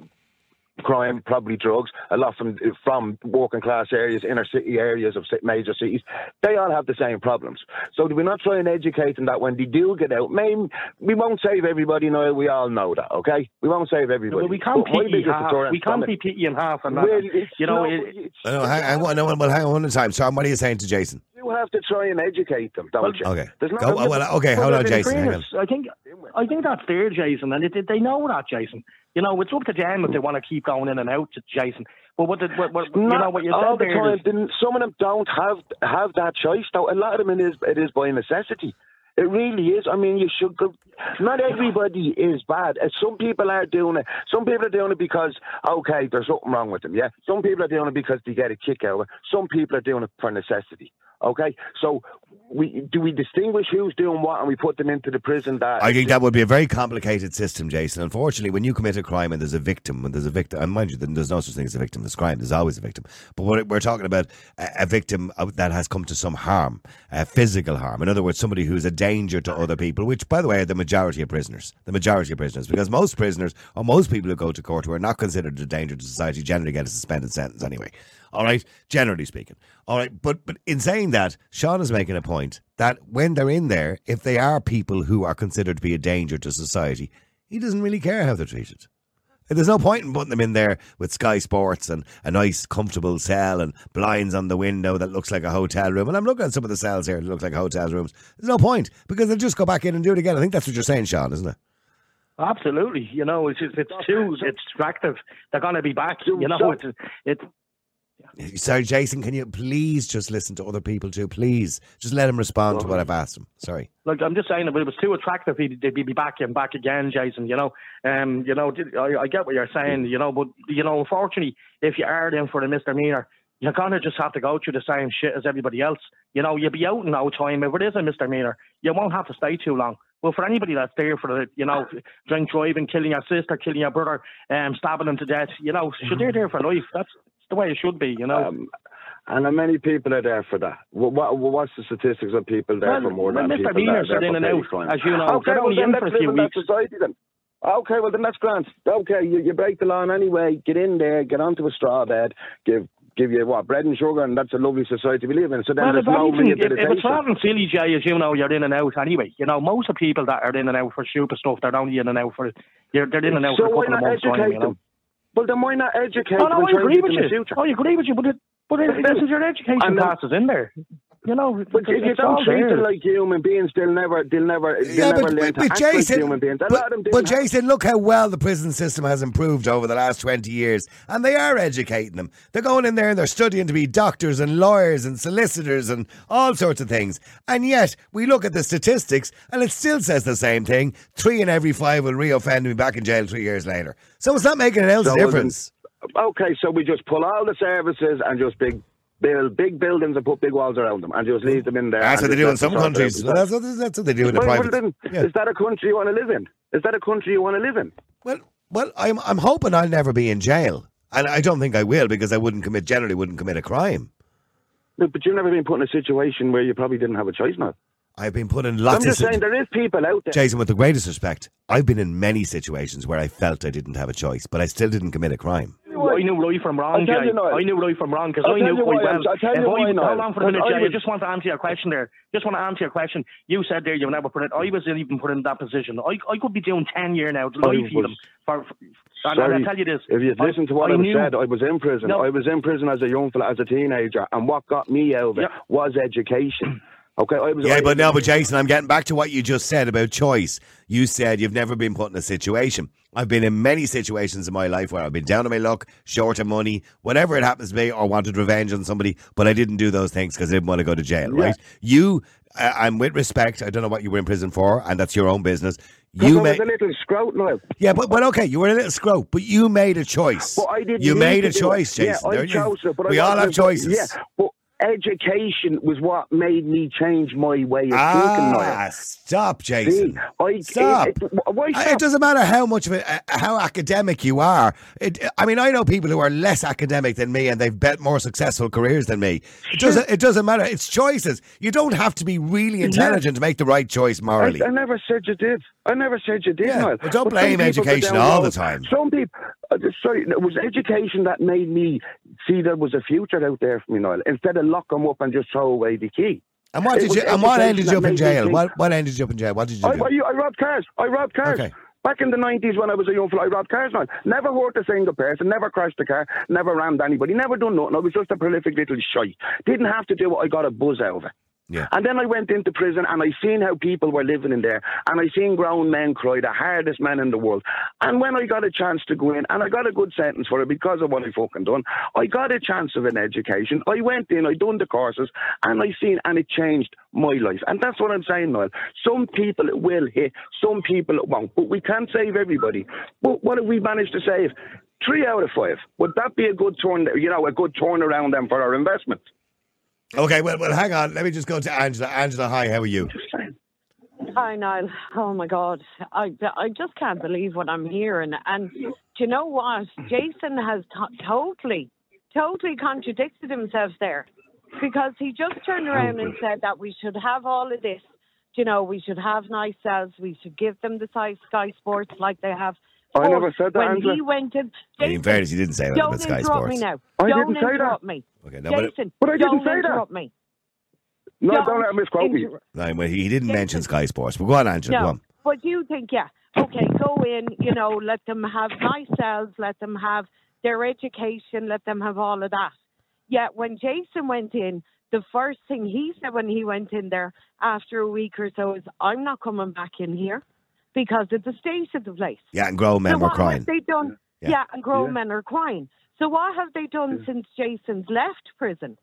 crime, probably drugs, a lot from from working class areas, inner city areas of major cities. They all have the same problems. So do we not try and educate them that when they do get out, maybe we won't save everybody. No, we all know that. Okay, we won't save everybody. Well, we can't But my you biggest half. deterrent We can't from it- be pity in half, and that. Well, it's- you know, no, it, it's- No, hang, hang on, no, well, hang on one at a time. Tom, what are you saying to Jason? you have to try and educate them, don't you? Okay, There's not Go, well, okay, Well, hold on, Jason. Hang on. I think I think that's fair, Jason, and it, it- they know that, Jason. You know, it's up to them if they want to keep going in and out, Jason. But what, the, what, what you know, what you all the there time. is- Some of them don't have have that choice. Though a lot of them it is it is by necessity. It really is. I mean, you should go. Not everybody is bad. Uh, Some people are doing it. Some people are doing it because okay, there's something wrong with them. Yeah. Some people are doing it because they get a kick out of it. Some people are doing it for necessity. Okay, so we do we distinguish who's doing what and we put them into the prison that I think that would be a very complicated system, Jason. Unfortunately, when you commit a crime and there's a victim, when there's a victim, and mind you, there's no such thing as a victim. There's crime. There's always a victim. But we're, we're talking about a, victim that has come to some harm, physical harm. In other words, somebody who's a danger to other people. Which, by the way, are the majority of prisoners. The majority of prisoners, because most prisoners or most people who go to court who are not considered a danger to society generally get a suspended sentence anyway. All right, generally speaking. All right, but but in saying that, Sean is making a point that when they're in there, if they are people who are considered to be a danger to society, he doesn't really care how they're treated. There's no point in putting them in there with Sky Sports and a nice, comfortable cell and blinds on the window that looks like a hotel room. And I'm looking at some of the cells here that look like hotel rooms. There's no point because they'll just go back in and do it again. I think that's what you're saying, Sean, isn't it? Absolutely, you know, it's it's too it's attractive. They're going to be back. You know, it's it's Sorry, Jason, can you please just listen to other people too? Please. Just let him respond to what I've asked him. Sorry. Look, I'm just saying, if it was too attractive, he'd, they'd be back and back again, Jason. You know, um, you know, I, I get what you're saying. You know, but you know, unfortunately, if you are in for the misdemeanor, you're gonna just have to go through the same shit as everybody else. You know, you'll be out in no time. If it is a misdemeanor, you won't have to stay too long. Well, for anybody that's there for the, you know, drink driving, killing your sister, killing your brother, um, stabbing them to death, you know, so they're there for life. That's the way it should be. You know. Um, and how many people are there for that? What, what, what's the statistics of people there Well, for more well, than people misdemeanors there in and out, crime? as you know. Okay, well only then in let's live few in that weeks. society then. Okay, well then that's grand. Okay, you, you break the law anyway. Get in there, get onto a straw bed, give give you what bread and sugar, and that's a lovely society we live in. So then Well, there's if, no if, if it's not rather silly, Jay, as you know, you're in and out anyway. You know, most of the people that are in and out for stupid stuff, they're only in and out for they're, they're in and out so for a couple of months' time. You know. them? Well, then why not educate Oh, no, I agree with you. I agree with you, but it, but it, this is your education classes in there. You know, But if you it's all don't treat them like human beings, they'll never, they'll never, they'll Yeah, never but, learn but, to act like Jason, human beings. A but, lot of them but Jason, look how well the prison system has improved over the last 20 years. And they are educating them. They're going in there and they're studying to be doctors and lawyers and solicitors and all sorts of things. And yet, we look at the statistics and it still says the same thing. Three in every five will reoffend and be back in jail three years later. So it's not making an ounce So, difference. Okay, so we just pull all the services and just big build big buildings and put big walls around them and just leave them in there. That's what they do in some them sort it countries. That's what, that's what they do in the private. Yeah. Is that a country you want to live in? Is that a country you want to live in? Well, well, I'm I'm hoping I'll never be in jail, and I don't think I will because I wouldn't commit generally wouldn't commit a crime. No, but you've never been put in a situation where you probably didn't have a choice now. I've been put in lots. I'm just of saying there is people out there. Jason, with the greatest respect, I've been in many situations where I felt I didn't have a choice, but I still didn't commit a crime. I knew Roy from wrong, Jay. I knew Roy from wrong because I knew quite well. I'll tell you why now. hold on for a minute, Jay. I just want to answer your question there. Just want to answer your question. You said there you never put it. I wasn't even put in that position. I, I could be doing ten year now, life freedom. For, for, and, Sorry, and I tell you this. If you listen to what I, knew, said, I was in prison. No. I was in prison as a young fella, as a teenager, and what got me out of it Yeah. was education. Okay, I was. Yeah, I, but no, but Jason, I'm getting back to what you just said about choice. You said you've never been put in a situation. I've been in many situations in my life where I've been down on my luck, short of money, whatever it happens to be, or wanted revenge on somebody, but I didn't do those things because I didn't want to go to jail, Yeah. right? You, uh, and with respect, I don't know what you were in prison for, and that's your own business. You made, was a little scrout now. yeah, but, but okay, you were a little scrope, but you made a choice. But I didn't. you made a choice, it. Jason. Yeah, I chose it, we all have choices. Yeah, but education was what made me change my way of thinking. Ah, stop, See, Jason. I, Stop. It, it, stop? It doesn't matter how much of it, uh, how academic you are. It, I mean, I know people who are less academic than me and they've bet more successful careers than me. It doesn't. It doesn't matter. It's choices. You don't have to be really intelligent to make the right choice morally. I, I never said you did. I never said you did. Yeah, but don't blame education all the time. Some people, uh, sorry, it was education that made me see there was a future out there for me, Niall. Instead of lock them up and just throw away the key. and what it did you? And what ended you up in jail? What What ended you up in jail? What did you I, do? I, I robbed cars. I robbed cars. Okay. Back in the 90s when I was a young fella, I robbed cars now. Never hurt a single person, never crashed a car, never rammed anybody, never done nothing. I was just a prolific little shy. Didn't have to do it, I got a buzz out of it. Yeah. And then I went into prison and I seen how people were living in there and I seen grown men cry, the hardest men in the world. And when I got a chance to go in and I got a good sentence for it because of what I fucking done, I got a chance of an education. I went in, I done the courses and I seen and it changed my life. And that's what I'm saying, Noel. Some people it will hit, some people it won't. But we can't save everybody. But what have we managed to save? Three out of five. Would that be a good turn, you know, a good turnaround then for our investment? Okay, well, well, hang on. Let me just go to Angela. Angela, hi. How are you? Hi, Niall. Oh my God, I I just can't believe what I'm hearing. And do you know what? Jason has t- totally, totally contradicted himself there, because he just turned around and said that we should have all of this. You know, we should have nice cells. We should give them the size Sky Sports like they have. I never said that, When Angela. he went in, In Jason, fairness, you didn't say that don't about Sky interrupt Sports. me now. I don't didn't say that. interrupt me. Okay, no, but, Jason, But I didn't say that. interrupt me. No, Don't don't let him misquote me. inter- no, well, he didn't Jason- mention Sky Sports. But go on, Angela. Go No, on. but you think, yeah, okay, go in, you know, let them have nice cells, let them have their education, let them have all of that. Yet when Jason went in, the first thing he said when he went in there after a week or so is, I'm not coming back in here because of the state of the place. Yeah, and grown men so were what crying. have they done? Yeah. Yeah, and grown Yeah. men are crying. So what have they done since Jason's left prison?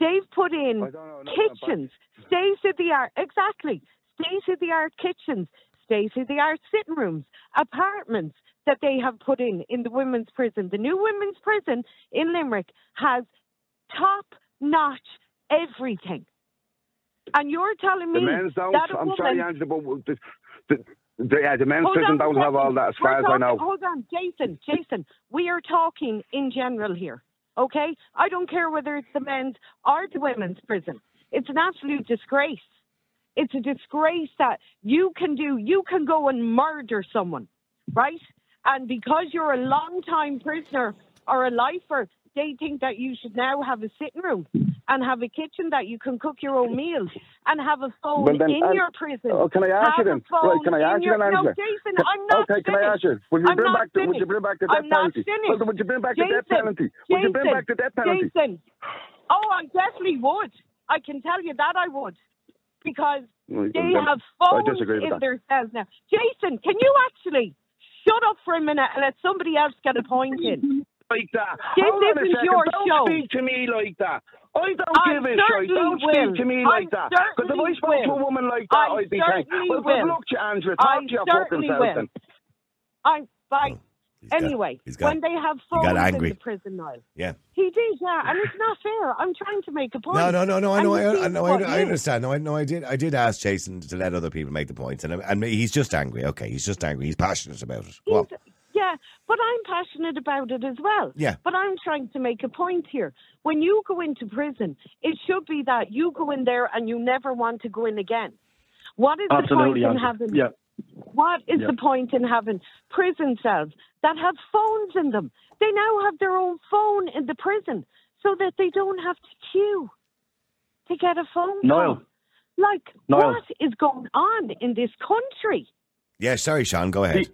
They've put in know, kitchens, state of the art, exactly, state of the art kitchens, state of the art sitting rooms, apartments that they have put in in the women's prison. The new women's prison in Limerick has top notch everything. And you're telling The me men's don't. that a I'm woman sorry, Angela, but the, the, the, yeah, the men's Hold prison don't have all that, as We're far as I know. Hold on, Jason, Jason. We are talking in general here, okay? I don't care whether it's the men's or the women's prison. It's an absolute disgrace. It's a disgrace that you can do, you can go and murder someone, right? And because you're a long time prisoner or a lifer, they think that you should now have a sitting room and have a kitchen that you can cook your own meals and have a phone Well, then, in An- your prison. Oh, can I ask Have a then? Right, can I ask you then, Angela? No, Jason, Can- I'm not Okay, can I ask you? finished. Will you I'm bring back the, would you finished. bring back the death I'm not penalty? finished. Well, would you bring back the death Jason, penalty? Would you bring Jason, back the death penalty? Jason. Oh, I definitely would. I can tell you that I would. Because Well, they have I phones disagree in that. their cells now. Jason, can you actually shut up for a minute and let somebody else get a point in? Like that. This Hold on a isn't second. your don't show. speak to me like that. I don't I give a shit. certainly Don't will. speak to me I like that. Because if I certainly spoke to a woman like that, I I'd be saying, certainly well, good will. luck to you, Angela. I to your fucking certainly self will. then. I, bye. Oh, he's got- Anyway, he's got- when they have he got phones in angry. the prison now. Yeah. He did, yeah, and it's not fair. I'm trying to make a point. No, no, no, no. I know. I, I know. I, I understand. No, I know. I did. I did ask Jason to let other people make the points, and and he's just angry. Okay, he's just angry. He's passionate about it. Go on. He's- Yeah, but I'm passionate about it as well. Yeah. But I'm trying to make a point here. When you go into prison, it should be that you go in there and you never want to go in again. What is Absolutely, the point in Angela. having Yeah. what is Yeah. the point in having prison cells that have phones in them? They now have their own phone in the prison so that they don't have to queue to get a phone Niall. call. Like, Niall. what is going on in this country? Yeah. Sorry, Sean. Go ahead. See,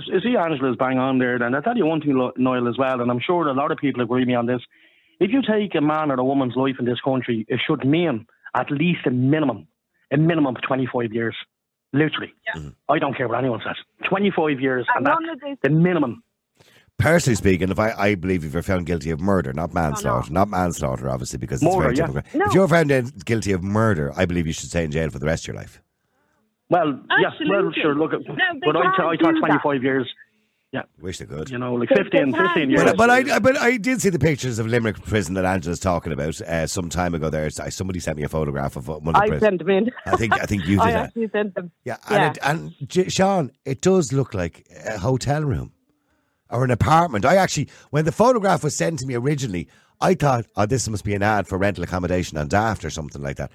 see, Angela's bang on there. And I tell you one thing, Lo- Niall, as well, and I'm sure a lot of people agree with me on this. If you take a man or a woman's life in this country, it should mean at least a minimum, a minimum of 25 years. Literally. Mm-hmm. I don't care what anyone says. 25 years, and, And that's none the minimum. Personally speaking, if I, I believe if you're found guilty of murder, not manslaughter, not manslaughter, obviously, because it's very yeah. different. No. If you're found guilty of murder, I believe you should stay in jail for the rest of your life. Well, yes, well, sure, look, at, No, but I, can't I do thought that. 25 years, Yeah. Wish they could. you know, like They- they 15, 15 years. But, but I but I did see the pictures of Limerick prison that Angela's talking about uh, some time ago. There, somebody sent me a photograph of one of the I prisons. sent them in. I think I think you I did that. actually sent them. Yeah, Yeah. and, it, and J- Sean, it does look like a hotel room or an apartment. I actually, when the photograph was sent to me originally, I thought, oh, this must be an ad for rental accommodation on Daft or something like that.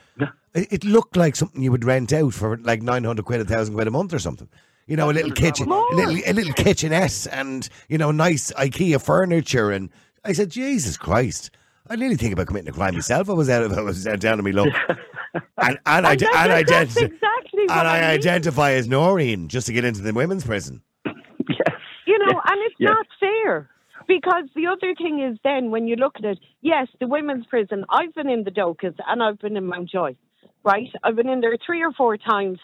It, it looked like something you would rent out for like nine hundred quid, a thousand quid a month or something. You know, a little kitchen, a little, a little kitchenette, and you know, nice IKEA furniture. And I said, Jesus Christ. I nearly think about committing a crime myself. I was out of, I was down on my luck, and and, I, And that's- and I identi- exactly and I I mean. identify as Noreen just to get into the women's prison. yes. You know, and it's yeah. not fair. Because the other thing is then when you look at it, yes, the women's prison, I've been in the Dóchas and I've been in Mountjoy, right? I've been in there three or four times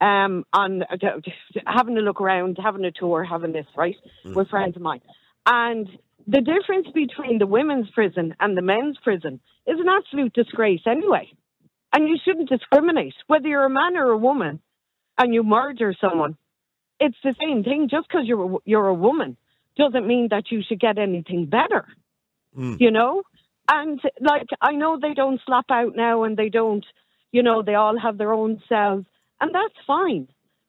um, on uh, having a look around, having a tour, having this, right, with friends of mine. And the difference between the women's prison and the men's prison is an absolute disgrace anyway. And you shouldn't discriminate. Whether you're a man or a woman and you murder someone, it's the same thing. Just because you're a, you're a woman doesn't mean that you should get anything better. Mm. You know, And like, I know they don't slap out now and they don't, you know, they all have their own cells, and that's fine.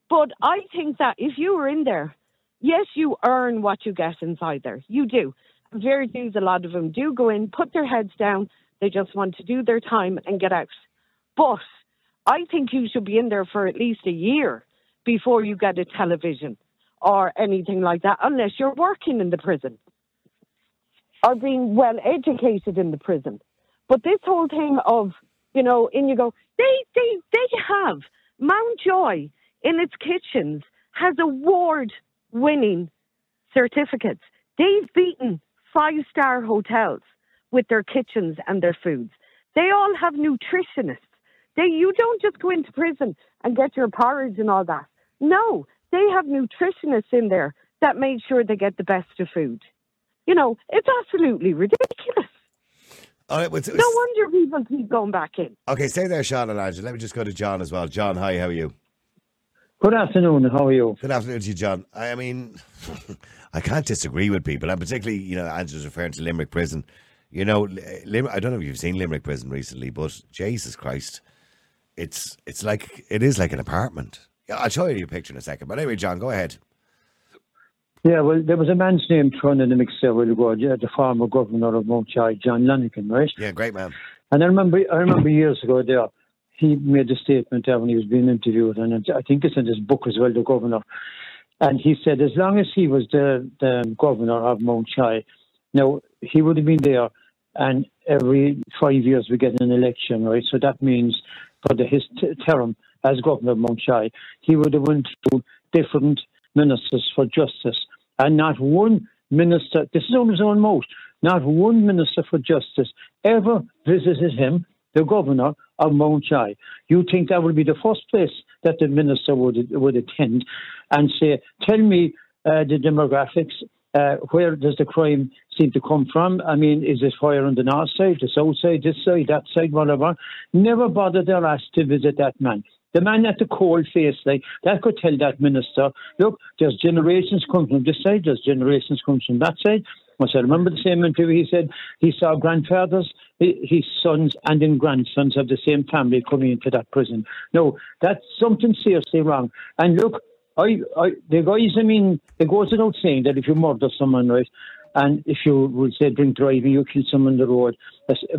But I think that if you were in there, yes, you earn what you get inside there. You do. Very few, a lot of them do go in, put their heads down. They just want to do their time and get out. But I think you should be in there for at least a year before you get a television or anything like that, unless you're working in the prison or being well educated in the prison. But this whole thing of, you know, in you go, they they they have Mountjoy in its kitchens has award winning certificates. They've beaten five star hotels with their kitchens and their foods. They all have nutritionists. They you don't just go into prison and get your porridge and all that. No, they have nutritionists in there that make sure they get the best of food. You know, it's absolutely ridiculous. All right, what's- No wonder people keep going back in. Okay, stay there, Sean and Angela. Let me just go to John as well. John, hi, how are you? Good afternoon. How are you? Good afternoon to you, John. I, I mean, I can't disagree with people, and particularly, you know, Angela's referring to Limerick Prison. You know, Lim- I don't know if you've seen Limerick Prison recently, but Jesus Christ, it's it's like it is like an apartment. Yeah, I'll show you a picture in a second. But anyway, John, go ahead. Yeah, well, there was a man's name thrown in the mix there while ago, yeah, uh, the former governor of Mountjoy, John Lonergan, right? Yeah, great man. And I remember, I remember years ago there, he made a statement there when he was being interviewed, and I think it's in his book as well, the governor. And he said, as long as he was the, the governor of Mountjoy, now he would have been there, and every five years we get an election, right? So that means for the, his t- term as governor of Mountjoy, he would have went through different ministers for justice, and not one minister. This is on his own mouth. Not one minister for justice ever visited him, the governor of Mountjoy. You think that would be the first place that the minister would would attend and say, "Tell me uh, the demographics." Uh, where does the crime seem to come from? I mean, is it higher on the north side, the south side, this side, that side, whatever? Never bothered their ass to visit that man. The man at the cold face, like that could tell that minister, look, there's generations come from this side, there's generations come from that side. Once I remember the same interview, he said he saw grandfathers, his sons, and then grandsons of the same family coming into that prison. No, that's something seriously wrong. And look, I, I, the guys, I mean, it goes without saying that if you murder someone, right, and if you would say drink driving, you kill someone on the road,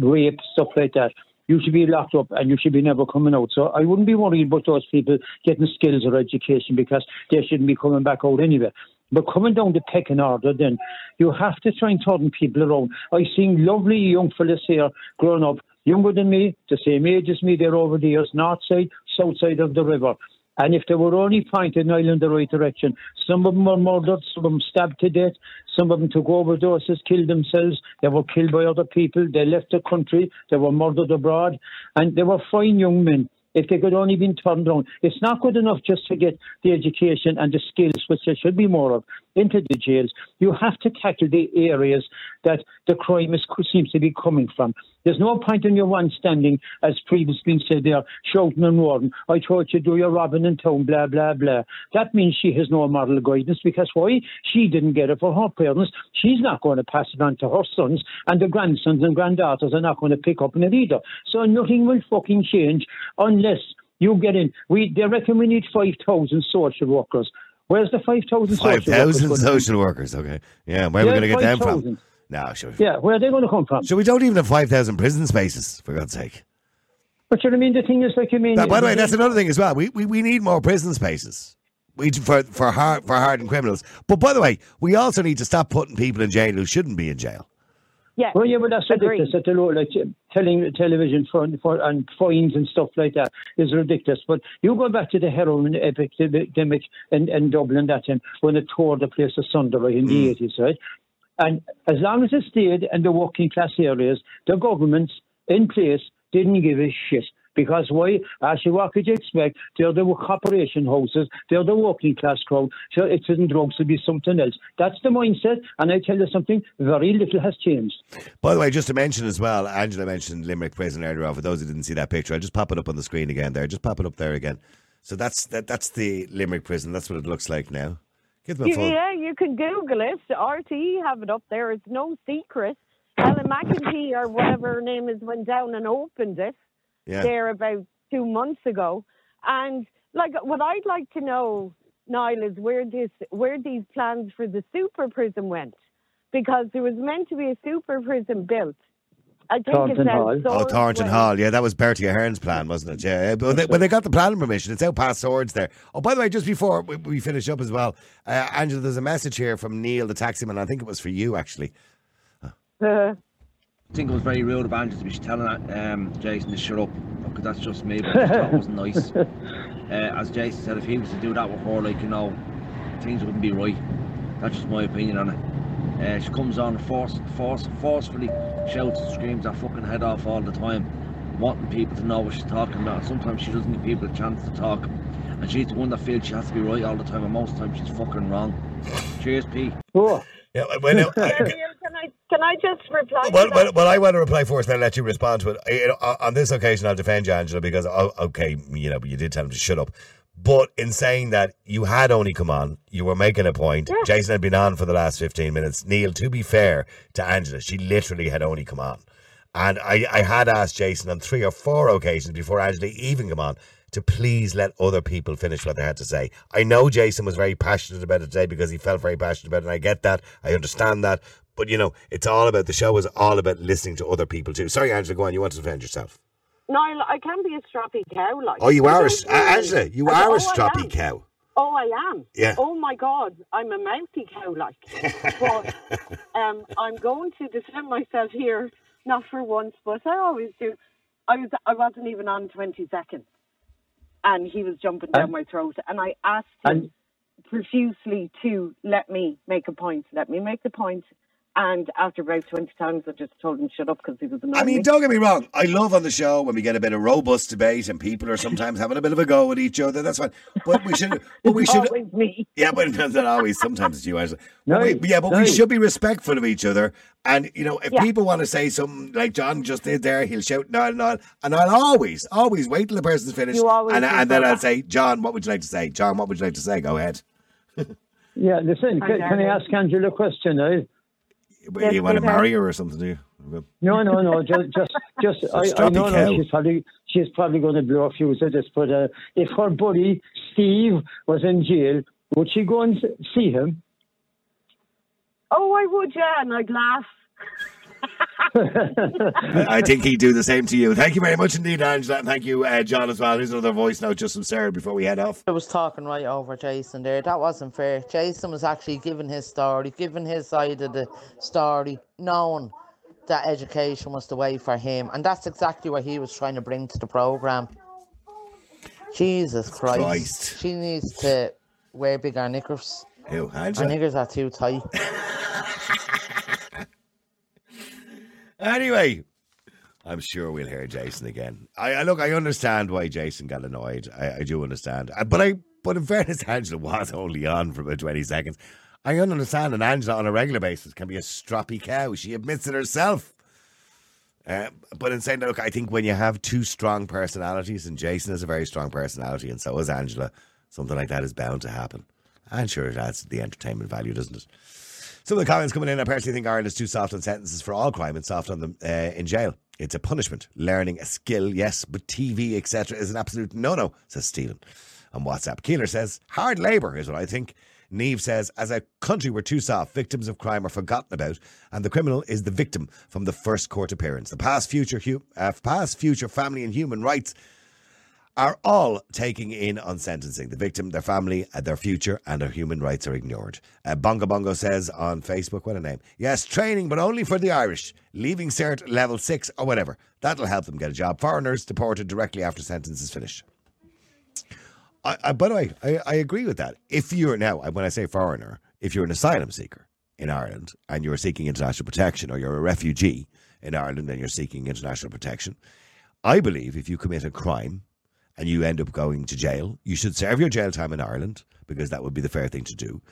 rape, stuff like that, you should be locked up and you should be never coming out. So I wouldn't be worried about those people getting skills or education because they shouldn't be coming back out anyway. But coming down the pecking order, then you have to try and turn people around. I've seen lovely young fellas here growing up, younger than me, the same age as me, they're over the years, north side, south side of the river. And if they were only pointed an in the right direction, some of them were murdered, some of them stabbed to death, some of them took overdoses, killed themselves, they were killed by other people, they left the country, they were murdered abroad, and they were fine young men. If they could only been turned around, it's not good enough just to get the education and the skills, which there should be more of, into the jails. You have to tackle the areas that the crime is, seems to be coming from. There's no point in your one standing, as previously said there, shouting and roaring, I told you do your robbing in town, blah, blah, blah. That means she has no moral guidance because why? She didn't get it for her parents. She's not going to pass it on to her sons, and the grandsons and granddaughters are not going to pick up on it either. So nothing will fucking change unless you get in. We They reckon we need 5,000 social workers. Where's the 5,000 social workers? 5,000 gonna be? social workers, okay. Yeah, where are we going to get them from? 5,000. No, sure. Yeah, where are they going to come from? So we don't even have 5,000 prison spaces, for God's sake. But you know what I mean? The thing is, like, you mean. Now, by the way, that's another thing as well. We, we, we need more prison spaces. We, for for hard for hardened criminals. But by the way, we also need to stop putting people in jail who shouldn't be in jail. Yeah. Oh, well, yeah, but that's Agreed. ridiculous. At the low, like telling television for, for and fines and stuff like that is ridiculous. But you go back to the heroin epidemic in, in Dublin that time when it tore the place asunder right, in the mm. eighties, right? And as long as it stayed in the working class areas, the governments in place didn't give a shit. Because why? Actually, what could you expect? They're the corporation houses, they're the working class crowd. So it isn't drugs to be something else. That's the mindset. And I tell you something, very little has changed. By the way, just to mention as well, Angela mentioned Limerick Prison earlier on. For those who didn't see that picture, I'll just pop it up on the screen again there. Just pop it up there again. So that's that, that's the Limerick Prison. That's what it looks like now. Give them a You, full. yeah, you can Google it. RTÉ have it up there. It's no secret. Ellen McEntee or whatever her name is went down and opened it Yeah. there about two months ago. And like what I'd like to know, Niall, is where this where these plans for the super prison went. Because there was meant to be a super prison built. I think Thornton it's out Hall. Oh, Thornton Way. Hall. Yeah, that was Bertie Ahern's plan, wasn't it? Yeah. But they, when they got the planning permission, it's out past Swords there. Oh, by the way, just before we, we finish up as well, uh, Angela, there's a message here from Neil, the taxi man. I think it was for you, actually. Uh, I think it was very rude of Angela to be telling um, Jason to shut up because that's just me, but I just thought it wasn't nice. Uh, as Jason said, if he was to do that with her, like, you know, things wouldn't be right. That's just my opinion on it. Uh, she comes on force, force, forcefully shouts and screams her fucking head off all the time, wanting people to know what she's talking about. Sometimes she doesn't give people a chance to talk. And she's the one that feels she has to be right all the time, and most of the time she's fucking wrong. Cheers, Pete. Oh, Yeah, well, now, Neil, can I can I just reply? to well, well, well, I want to reply first, then let you respond to it. You know, on- this occasion, I'll defend you, Angela, because oh, okay, you know, you did tell him to shut up. But in saying that, you had only come on, you were making a point. Jason had been on for the last fifteen minutes. Neil, to be fair to Angela, she literally had only come on, and I, I had asked Jason on three or four occasions before Angela even come on to please let other people finish what they had to say. I know Jason was very passionate about it today because he felt very passionate about it, and I get that. I understand that. But, you know, it's all about the show is all about listening to other people too. Sorry, Angela, go on. You want to defend yourself. No, I can be a strappy cow, like. Oh, you are a, don't uh, Angela, you I- are oh, a I stroppy am. cow. Oh, I am. Yeah. Oh my God, I'm a mouthy cow, like. but um, I'm going to defend myself here, not for once, but I always do. I was I wasn't even on 20 seconds, and he was jumping down And- my throat, and I asked him and profusely to let me make a point, let me make the point. And after about 20 times, I just told him shut up because he was annoying I mean, me. don't get me wrong. I love on the show when we get a bit of robust debate and people are sometimes having a bit of a go at each other. That's fine. But we should, but we should, Always me. yeah, but it's not always. Sometimes it's you, Angela. No, But we, yeah, but no. we should be respectful of each other. And you know, if Yeah. people want to say something like John just did there, he'll shout no, no, and I'll always, always wait till the person's finished, You always and, do and then that. I'll say, John, what would you like to say? John, what would you like to say? Go ahead. yeah, listen, can, can I ask Angela a question? Eh? Yes, you want to marry her or something? Do you? No, no, no. Just, just, just. I, I know, cow. no. She's probably, she's probably going to blow a fuse at this. But uh, if her buddy Steve was in jail, would she go and see him? Oh, I would, yeah, and I'd laugh. I think he'd do the same to you. Thank you very much indeed, Angela, and thank you, uh, John, as well. Here's another voice note just from Sarah before we head off. I was talking right over Jason there. That wasn't fair. Jason was actually giving his story, giving his side of the story, knowing that education was the way for him. And that's exactly what he was trying to bring to the programme. Jesus Christ. Christ. She needs to wear bigger knickers. Who, Her Angela? knickers are too tight. Anyway, I'm sure we'll hear Jason again. I, I look, I understand why Jason got annoyed. I, I do understand, Uh, but I, but in fairness, Angela was only on for about 20 seconds. I understand that Angela on a regular basis can be a stroppy cow. She admits it herself. Uh, but in saying that, look, I think when you have two strong personalities, and Jason is a very strong personality, and so is Angela, something like that is bound to happen. And sure, it adds to the entertainment value, doesn't it? Some of the comments coming in. I personally think Ireland is too soft on sentences for all crime and soft on them uh, in jail. It's a punishment. Learning a skill, yes, but TV, etc., is an absolute no no, says Stephen on WhatsApp. Keeler says, hard labour is what I think. Neve says, as a country, we're too soft. Victims of crime are forgotten about, and the criminal is the victim from the first court appearance. The past, future, hu- uh, past, future, family, and human rights are all taking in on sentencing. The victim, their family, and their future, and their human rights are ignored. Uh, Bongo Bongo says on Facebook, what a name. Yes, training, but only for the Irish. Leaving cert level six or whatever. That'll help them get a job. Foreigners deported directly after sentence is finished. I, I, by the way, I, I agree with that. If you're now, when I say foreigner, if you're an asylum seeker in Ireland and you're seeking international protection, or you're a refugee in Ireland and you're seeking international protection, I believe if you commit a crime and you end up going to jail, you should serve your jail time in Ireland because that would be the fair thing to do.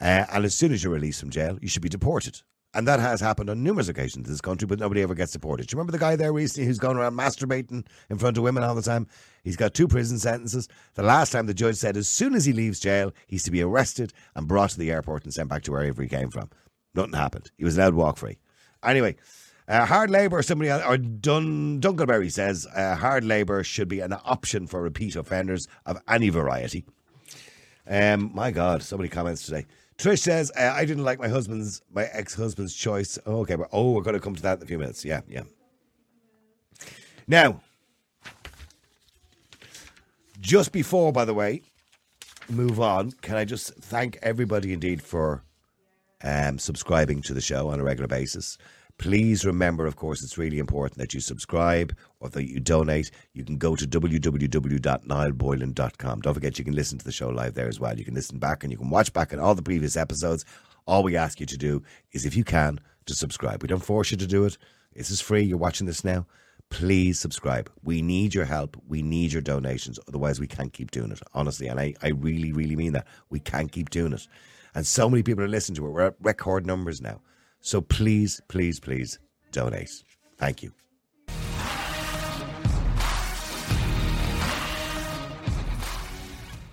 Uh, and as soon as you're released from jail, you should be deported. And that has happened on numerous occasions in this country, but nobody ever gets deported. Do you remember the guy there recently who's going around masturbating in front of women all the time? He's got two prison sentences. The last time the judge said as soon as he leaves jail, he's to be arrested and brought to the airport and sent back to wherever he came from. Nothing happened. He was allowed walk free. Anyway, Uh, hard labour, somebody else, or Dun, Dunkelberry says, uh, hard labour should be an option for repeat offenders of any variety. Um, my God, so many comments today. Trish says, uh, I didn't like my husband's, my ex husband's choice. Oh, okay, but oh, we're going to come to that in a few minutes. Yeah, yeah. Now, just before, by the way, move on, can I just thank everybody indeed for um, subscribing to the show on a regular basis? Please remember, of course, it's really important that you subscribe or that you donate. You can go to www.niallboylan.com. Don't forget, you can listen to the show live there as well. You can listen back and you can watch back on all the previous episodes. All we ask you to do is, if you can, to subscribe. We don't force you to do it. This is free. You're watching this now. Please subscribe. We need your help. We need your donations. Otherwise, we can't keep doing it, honestly. And I, I really, really mean that. We can't keep doing it. And so many people are listening to it. We're at record numbers now. So please, please, please donate. Thank you.